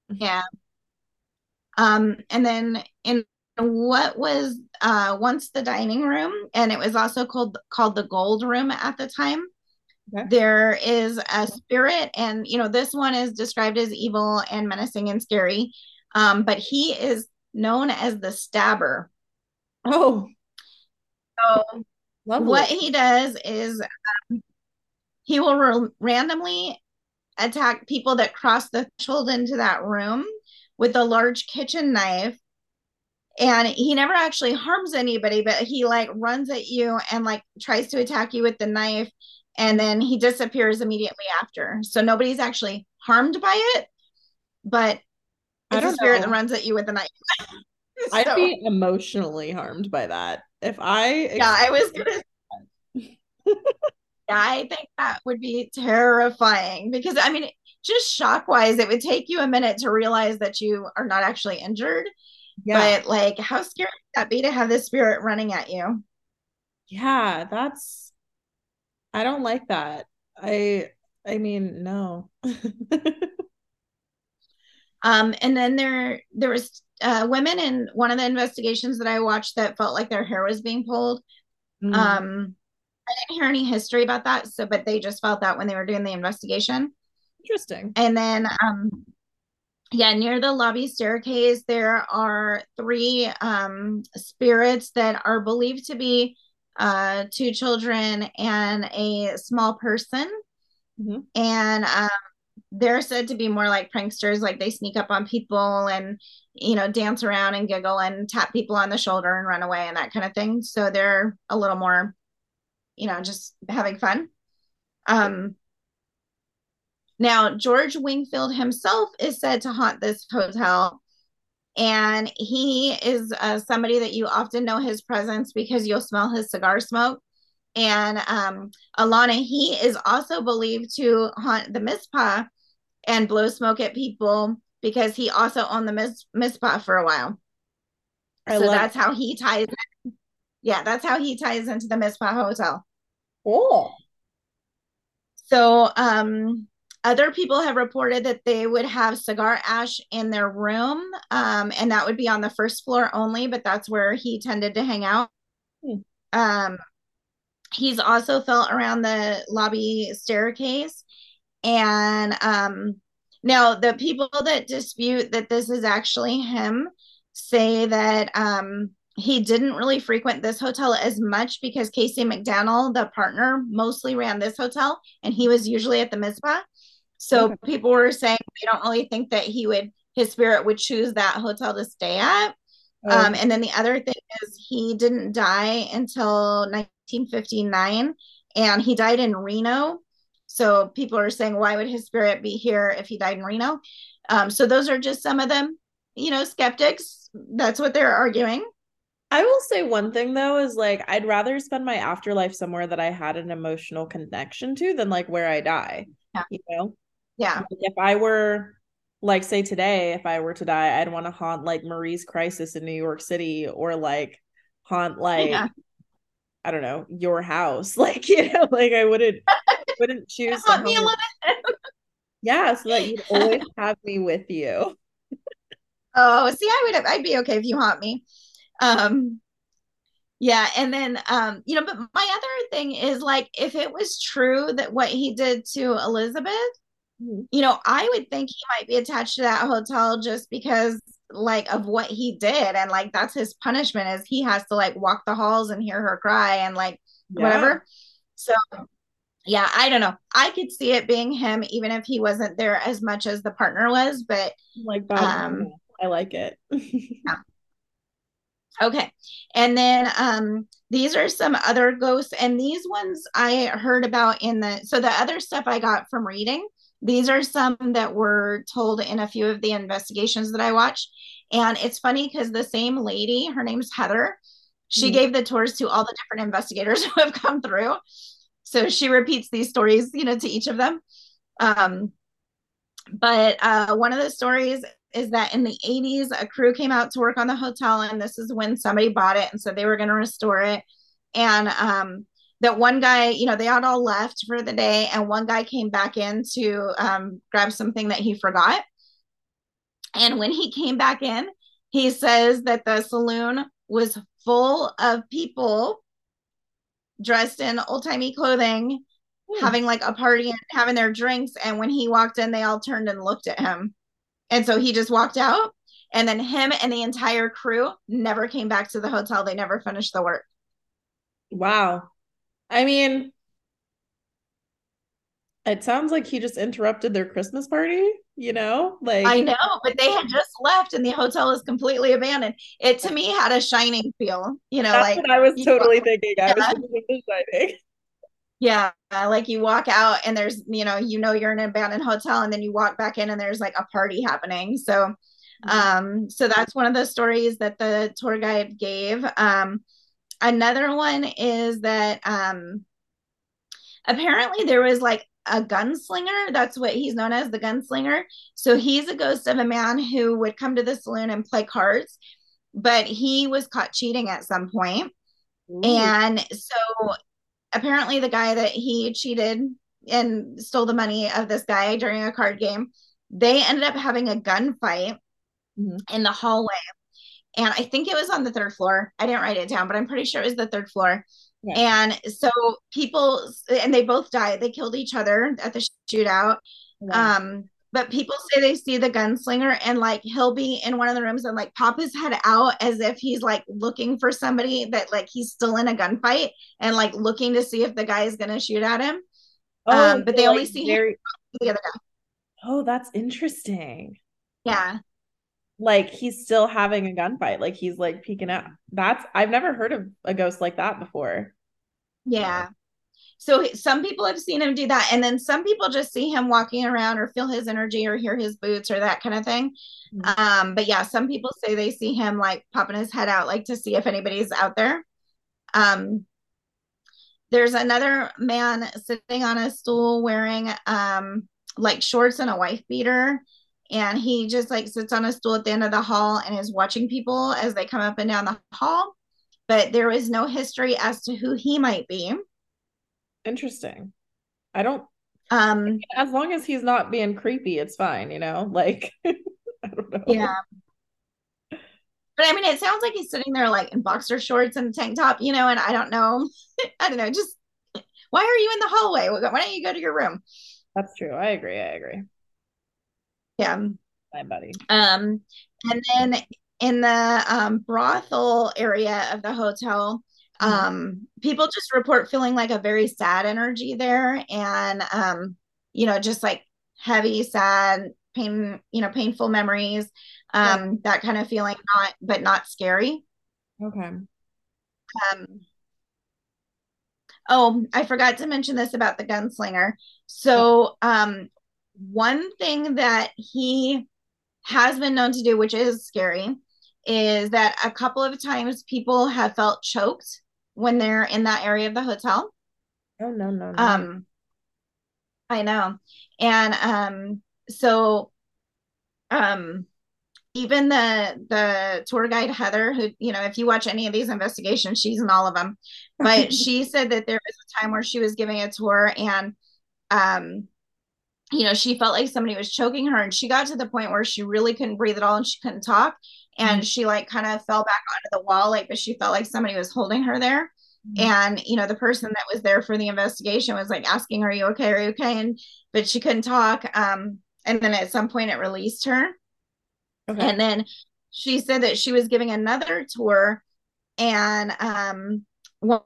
Yeah. Um, and then in what was uh once the dining room, and it was also called called the gold room at the time. Okay. There is a spirit, and you know, this one is described as evil and menacing and scary. Um, but he is known as the stabber. Oh. So Lovely. what he does is um, he will randomly attack people that cross the threshold into that room with a large kitchen knife and he never actually harms anybody but he like runs at you and like tries to attack you with the knife and then he disappears immediately after so nobody's actually harmed by it but it's a spirit know. that runs at you with the knife so, [laughs] i'd be emotionally harmed by that if i yeah i was gonna [laughs] I think that would be terrifying because I mean, just shock wise, it would take you a minute to realize that you are not actually injured. Yeah. But like, how scary would that be to have this spirit running at you? Yeah, that's, I don't like that. I, I mean, no. [laughs] um, and then there, there was uh, women in one of the investigations that I watched that felt like their hair was being pulled. Mm. Um, I didn't hear any history about that. So, but they just felt that when they were doing the investigation. Interesting. And then, um, yeah, near the lobby staircase, there are three um, spirits that are believed to be uh, two children and a small person. Mm-hmm. And um, they're said to be more like pranksters, like they sneak up on people and, you know, dance around and giggle and tap people on the shoulder and run away and that kind of thing. So they're a little more you know, just having fun. Um, now, George Wingfield himself is said to haunt this hotel. And he is uh, somebody that you often know his presence because you'll smell his cigar smoke. And um, Alana, he is also believed to haunt the Mizpah and blow smoke at people because he also owned the Miz- Mizpah for a while. I so that's it. how he ties. In. Yeah, that's how he ties into the Mizpah Hotel. Cool. So, um, other people have reported that they would have cigar ash in their room, um, and that would be on the first floor only, but that's where he tended to hang out. Hmm. Um, he's also felt around the lobby staircase. And um, now, the people that dispute that this is actually him say that um, he didn't really frequent this hotel as much because Casey McDaniel, the partner, mostly ran this hotel and he was usually at the Mizpah. So okay. people were saying they don't really think that he would, his spirit would choose that hotel to stay at. Oh. Um, and then the other thing is he didn't die until 1959 and he died in Reno. So people are saying, why would his spirit be here if he died in Reno? Um, so those are just some of them, you know, skeptics. That's what they're arguing. I will say one thing though is like I'd rather spend my afterlife somewhere that I had an emotional connection to than like where I die. Yeah. You know? Yeah. Like if I were like say today, if I were to die, I'd want to haunt like Marie's crisis in New York City or like haunt like yeah. I don't know, your house. [laughs] Like, you know, like I wouldn't wouldn't [laughs] choose haunt me [laughs] Yeah, so that you'd always have me with you. Oh, see, I would I'd be okay if you haunt me. Um, yeah, and then um, you know, but my other thing is like if it was true that what he did to Elizabeth. You know, I would think he might be attached to that hotel just because like of what he did and like that's his punishment is he has to like walk the halls and hear her cry and like yeah. whatever. So yeah, I don't know. I could see it being him even if he wasn't there as much as the partner was, but like um I like it. [laughs] yeah. Okay. And then um these are some other ghosts and these ones I heard about in the so the other stuff I got from reading. These are some that were told in a few of the investigations that I watched. And it's funny because the same lady, her name's Heather, she mm-hmm. gave the tours to all the different investigators [laughs] who have come through. So she repeats these stories, you know, to each of them. Um, but uh, one of the stories is that in the 80s, a crew came out to work on the hotel, and this is when somebody bought it and said they were going to restore it. And um, that one guy, you know, they had all left for the day, and one guy came back in to um, grab something that he forgot. And when he came back in, he says that the saloon was full of people dressed in old timey clothing, hmm. having like a party and having their drinks. And when he walked in, they all turned and looked at him. And so he just walked out. And then him and the entire crew never came back to the hotel. They never finished the work. Wow. I mean, it sounds like he just interrupted their Christmas party, you know? Like I know, but they had just left and the hotel is completely abandoned. It to me had a shining feel, you know, That's like I was totally walk, thinking. I was thinking shining. Yeah, like you walk out and there's, you know, you know you're in an abandoned hotel and then you walk back in and there's like a party happening. So mm-hmm. um so that's one of the stories that the tour guide gave. Um another one is that um apparently there was like a gunslinger. That's what he's known as the gunslinger. So he's a ghost of a man who would come to the saloon and play cards, but he was caught cheating at some point. Ooh. And so apparently the guy that he cheated and stole the money of this guy during a card game, they ended up having a gunfight mm-hmm. in the hallway. And I think it was on the third floor. I didn't write it down, but I'm pretty sure it was the third floor. Yeah. And so people, and they both died. They killed each other at the shootout. Yeah. Um, but people say they see the gunslinger and like he'll be in one of the rooms and like pop his head out as if he's like looking for somebody that like he's still in a gunfight and like looking to see if the guy is gonna shoot at him. Oh, um, but they like only see very... the other guy. Oh, that's interesting. Yeah like he's still having a gunfight. Like he's like peeking out. That's i've never heard of a ghost like that before. Yeah. So some people have seen him do that and then some people just see him walking around or feel his energy or hear his boots or that kind of thing. Mm-hmm. um but yeah some people say they see him like popping his head out like to see if anybody's out there. Um there's another man sitting on a stool wearing um like shorts and a wife beater and he just like sits on a stool at the end of the hall and is watching people as they come up and down the hall. But there is no history as to who he might be. Interesting. I don't um as long as he's not being creepy it's fine you know? [laughs] Like [laughs] i don't know. Yeah. But i mean it sounds like he's sitting there like in boxer shorts and a tank top you know and i don't know. [laughs] I don't know just why are you in the hallway? Why don't you go to your room? That's true. I agree. I agree yeah. My buddy. Um, and then in the um, brothel area of the hotel, mm-hmm. um, people just report feeling like a very sad energy there, and um, you know, just like heavy, sad, pain, you know, painful memories, um, yeah. that kind of feeling, not but not scary. Okay. Um. Oh, I forgot to mention this about the gunslinger. So, um, one thing that he has been known to do, which is scary, is that a couple of times people have felt choked when they're in that area of the hotel. Oh no, no, no. Um I know. And um so um even the the tour guide Heather, who you know, if you watch any of these investigations, she's in all of them. But [laughs] she said that there was a time where she was giving a tour and um you know, she felt like somebody was choking her and she got to the point where she really couldn't breathe at all and she couldn't talk. and she like kind of fell back onto the wall like but she felt like somebody was holding her there mm-hmm. and you know the person that was there for the investigation was like asking are you okay are you okay and but she couldn't talk um and then at some point it released her okay. and then she said that she was giving another tour and um one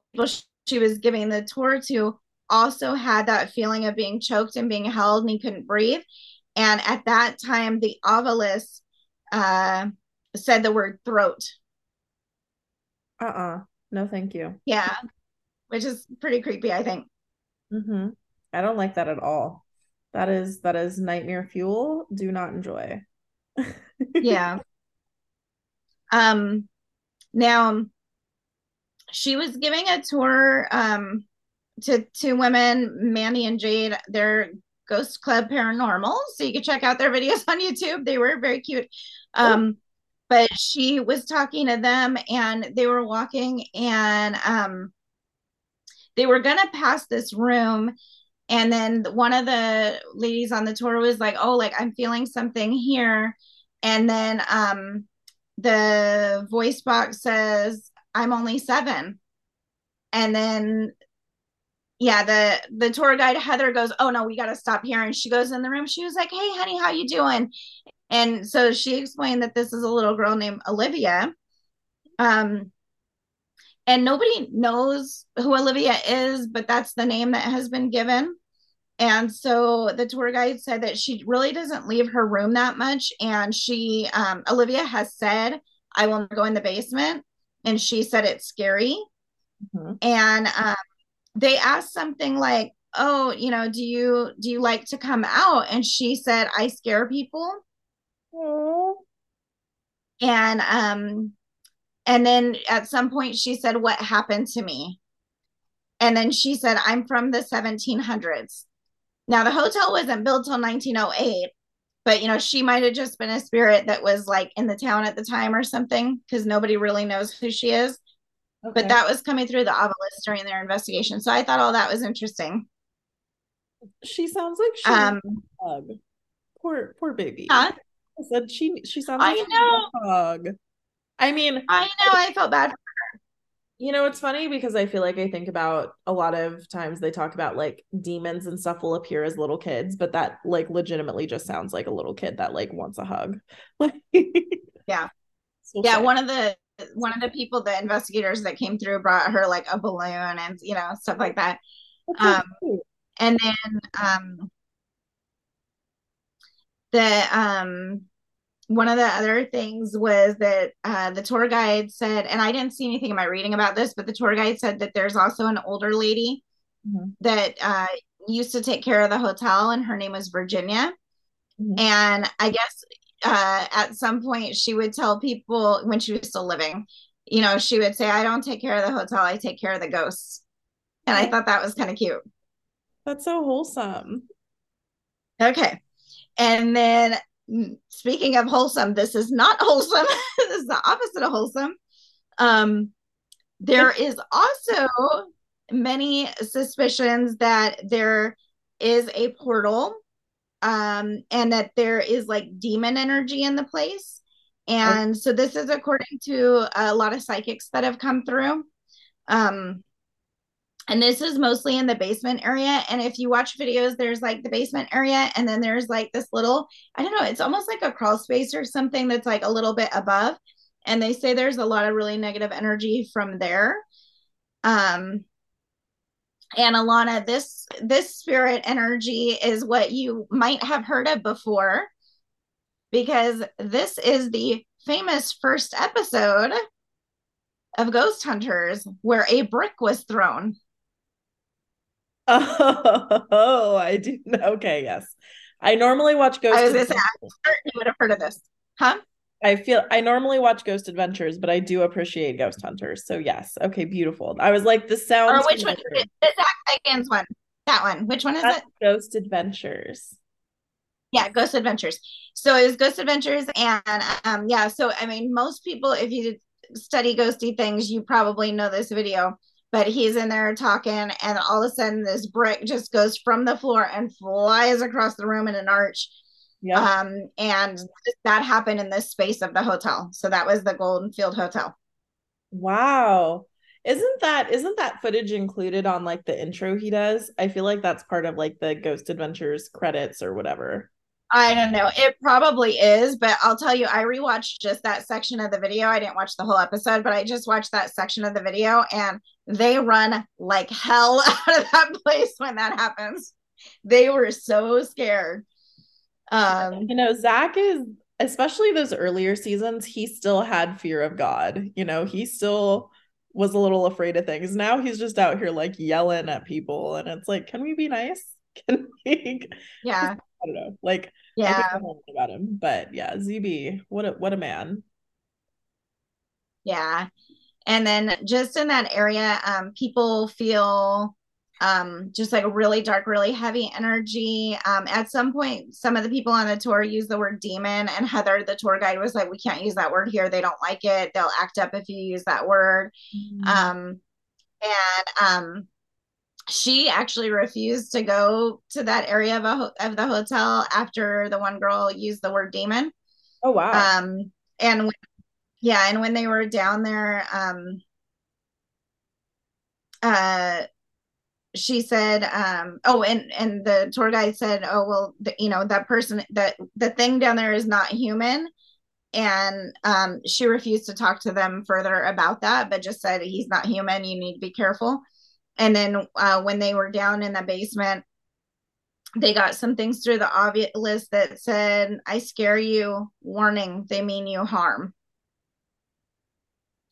she was giving the tour to also had that feeling of being choked and being held and he couldn't breathe and at that time the ovilus uh said the word throat. Uh uh No, thank you. Yeah. Which is pretty creepy, I think. Mm-hmm. I don't like that at all. That is that is nightmare fuel. Do not enjoy. [laughs] yeah. Um now she was giving a tour um to two women, Mandy and Jade. They're Ghost Club Paranormal. So you can check out their videos [laughs] on YouTube. They were very cute. Um, but she was talking to them and they were walking and um, they were going to pass this room and then one of the ladies on the tour was like oh like i'm feeling something here and then um the voice box says i'm only seven and then yeah the the tour guide heather goes oh no we got to stop here and she goes in the room she was like hey honey how you doing and so she explained that this is a little girl named Olivia. Um, and nobody knows who Olivia is, but that's the name that has been given. And so the tour guide said that she really doesn't leave her room that much. And she, um, Olivia has said, I will go in the basement. And she said it's scary. Mm-hmm. And um, they asked something like, Oh, you know, do you do you like to come out? And she said, I scare people. And um and then at some point she said what happened to me. And then she said I'm from the 1700s. Now the hotel wasn't built till 1908, but you know she might have just been a spirit that was like in the town at the time or something because nobody really knows who she is. Okay. But that was coming through the Ovilus during their investigation. So I thought all that was interesting. She sounds like she um, poor poor baby. Huh? I said she she sounds like I know. dog. I mean, I know. I felt bad for her. You know, it's funny because I feel like I think about a lot of times they talk about like demons and stuff will appear as little kids, but that like legitimately just sounds like a little kid that like wants a hug. [laughs] yeah. So yeah, sad. one of the one of the people, the investigators that came through brought her like a balloon and you know, stuff like that. um and then um the um one of the other things was that uh, the tour guide said, and I didn't see anything in my reading about this, but the tour guide said that there's also an older lady mm-hmm. that uh, used to take care of the hotel, and her name was Virginia. Mm-hmm. And I guess uh, at some point she would tell people when she was still living, you know, she would say, I don't take care of the hotel, I take care of the ghosts. And I thought that was kind of cute. That's so wholesome. Okay. And then mm, speaking of wholesome, this is not [laughs] wholesome. this is the opposite of wholesome. Um, there [laughs] is also many suspicions that there is a portal um, and that there is like demon energy in the place. And so this is according to a lot of psychics that have come through. Um, and this is mostly in the basement area and if you watch videos there's like the basement area and then there's like this little i don't know it's almost like a crawl space or something that's like a little bit above and they say there's a lot of really negative energy from there um and alana this this spirit energy is what you might have heard of before because this is the famous first episode of ghost hunters where a brick was thrown [laughs] Oh, I do. Okay, yes. I normally watch Ghost. I was gonna say, I'm certain you would have heard of this, huh? I feel I normally watch Ghost Adventures, but I do appreciate Ghost Hunters. So yes, okay, beautiful. I was like, the sound. Or which one? The Zach Bagans one. That one. Which one is That's it? Ghost Adventures. Yeah, Ghost Adventures. So it was Ghost Adventures, and um, yeah. So I mean, most people, if you study ghosty things, you probably know this video but he's in there talking and all of a sudden this brick just goes from the floor and flies across the room in an arch Yeah. Um, and that happened in this space of the hotel. So that was the Golden Field Hotel. Wow. Isn't that isn't that footage included on like the intro he does? I feel like that's part of like the Ghost Adventures credits or whatever. I don't know. It probably is, but I'll tell you, I rewatched just that section of the video. I didn't watch the whole episode, but I just watched that section of the video and they run like hell [laughs] out of that place when that happens. They were so scared. Um, you know, Zach is especially those earlier seasons, he still had fear of God. You know, he still was a little afraid of things. Now he's just out here like yelling at people, and it's like, can we be nice? [laughs] Can we? Yeah. I don't know. Like, yeah, about him, but yeah, ZB, what a what a man. Yeah, and then just in that area, um, people feel um, just like really dark, really heavy energy. Um, at some point, some of the people on the tour use the word demon, and Heather, the tour guide, was like, "We can't use that word here. They don't like it. They'll act up if you use that word." Mm-hmm. Um, and um, she actually refused to go to that area of, a, of the hotel after the one girl used the word demon. Oh wow. Um, and when, yeah, and when they were down there, um, uh she said um oh and and the tour guide said oh well the, you know that person that the thing down there is not human. And um she refused to talk to them further about that but just said he's not human. You need to be careful. And then uh, when they were down in the basement they got some things through the Ovilus that said i scare you. Warning they mean you harm.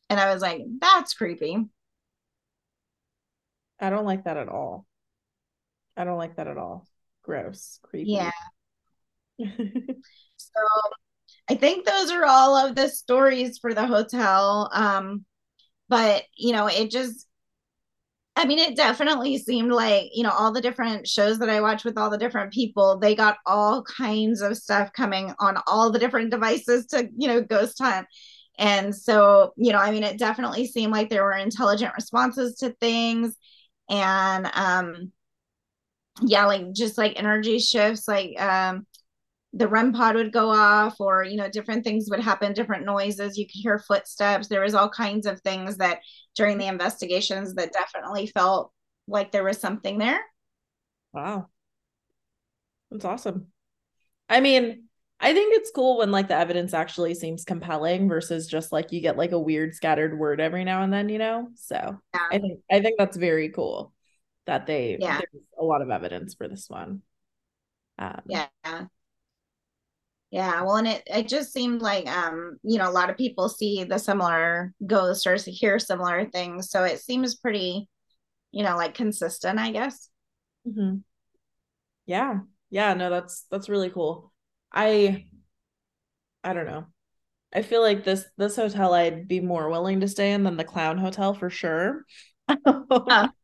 And i was like that's creepy I don't like that at all. I don't like that at all. Gross, creepy. Yeah. [laughs] so I think those are all of the stories for the hotel. Um, but you know, it just I mean, it definitely seemed like, you know, all the different shows that I watched with all the different people, they got all kinds of stuff coming on all the different devices to, you know, ghost hunt. And so, you know, I mean, it definitely seemed like there were intelligent responses to things and um yeah like just like energy shifts like um the REM pod would go off or you know different things would happen different noises. You could hear footsteps. There was all kinds of things that during the investigations that definitely felt like there was something there. Wow. That's awesome. I mean i think it's cool when like the evidence actually seems compelling versus just like you get like a weird scattered word every now and then you know so yeah. i think i think that's very cool that they yeah. there's a lot of evidence for this one um, yeah yeah well and it it just seemed like um you know a lot of people see the similar ghosts or hear similar things so it seems pretty you know like consistent i guess mm-hmm. yeah yeah no that's that's really cool i i don't know i feel like this this hotel i'd be more willing to stay in than the clown hotel for sure uh, [laughs]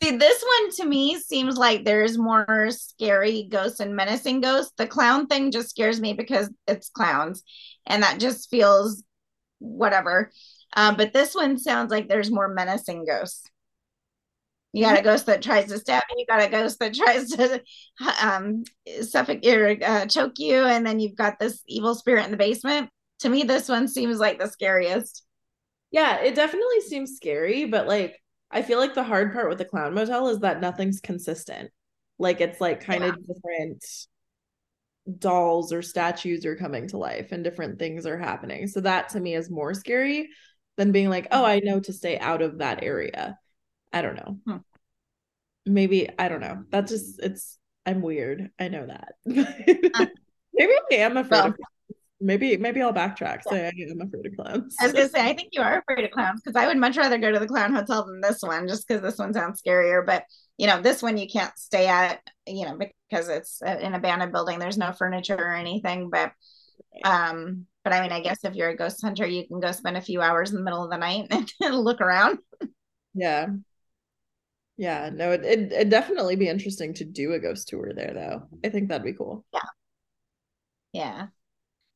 See, this one to me seems like there's more scary ghosts and menacing ghosts. The clown thing just scares me because it's clowns, and that just feels whatever. Um, but this one sounds like there's more menacing ghosts. You got a ghost that tries to stab you. You got a ghost that tries to [laughs] um, suffocate or uh, choke you, and then you've got this evil spirit in the basement. To me, this one seems like the scariest. Yeah, it definitely seems scary, but like I feel like the hard part with the clown motel is that nothing's consistent. Like it's like kind yeah. of different dolls or statues are coming to life and different things are happening. So that to me is more scary than being like, oh, I know to stay out of that area. I don't know. Hmm. Maybe I don't know. That's just it's I'm weird. I know that. [laughs] Uh, Maybe I am afraid well, maybe maybe I'll backtrack. Say I am afraid of clowns. I was gonna say I think you are afraid of clowns because I would much rather go to the clown hotel than this one, just because this one sounds scarier. But you know, this one you can't stay at, you know, because it's an abandoned building. There's no furniture or anything. But um, but I mean, I guess if you're a ghost hunter, you can go spend a few hours in the middle of the night [laughs] and look around. Yeah. Yeah, no, it, it it'd definitely be interesting to do a ghost tour there, though. I think that'd be cool. Yeah. Yeah.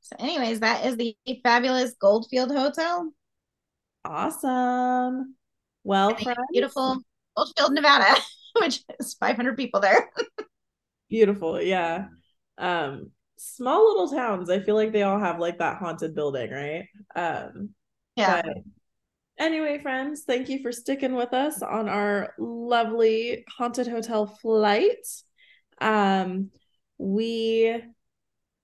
So, anyways, that is the fabulous Goldfield Hotel. Awesome. Well, beautiful Goldfield, Nevada, [laughs] which is 500 people there. [laughs] beautiful. Yeah. Um, small little towns, I feel like they all have like that haunted building, right? Um, yeah. But anyway, friends, thank you for sticking with us on our lovely haunted hotel flight. Um, we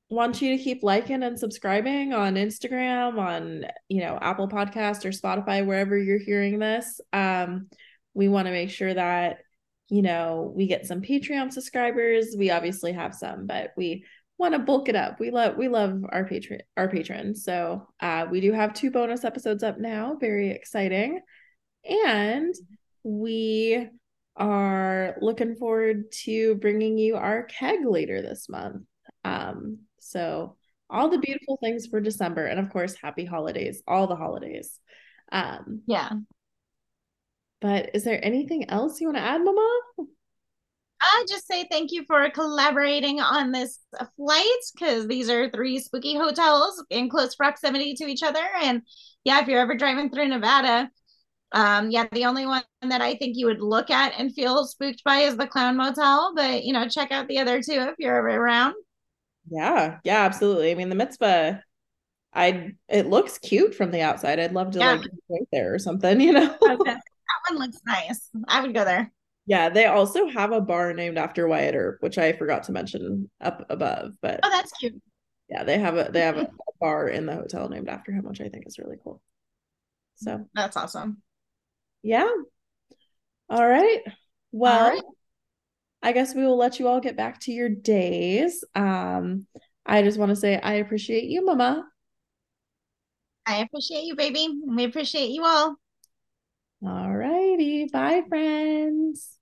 want you to keep liking and subscribing on Instagram, on you know Apple Podcast or Spotify, wherever you're hearing this. Um, we want to make sure that you know we get some Patreon subscribers. We obviously have some, but we want to bulk it up. We love we love our patron our patrons. So uh, we do have two bonus episodes up now. Very exciting, and we are looking forward to bringing you our keg later this month. Um, so all the beautiful things for December, and of course, happy holidays, all the holidays. Um, yeah. But is there anything else you want to add, Mama? I just say thank you for collaborating on this flight because these are three spooky hotels in close proximity to each other. And yeah, if you're ever driving through Nevada, um, yeah, the only one that I think you would look at and feel spooked by is the Clown Motel. But you know, check out the other two if you're ever around. Yeah, yeah, absolutely. I mean, the Mizpah, I it looks cute from the outside. I'd love to yeah. like right there or something, [laughs] you know. Okay. That one looks nice. I would go there. Yeah, they also have a bar named after Wyatt Earp, which I forgot to mention up above. But oh, that's cute. Yeah, they have a they have a bar in the hotel named after him, which I think is really cool. So that's awesome. Yeah. All right. Well, all right. I guess we will let you all get back to your days. Um, I just want to say I appreciate you, Mama. I appreciate you, baby. We appreciate you all. All righty. Bye, friends.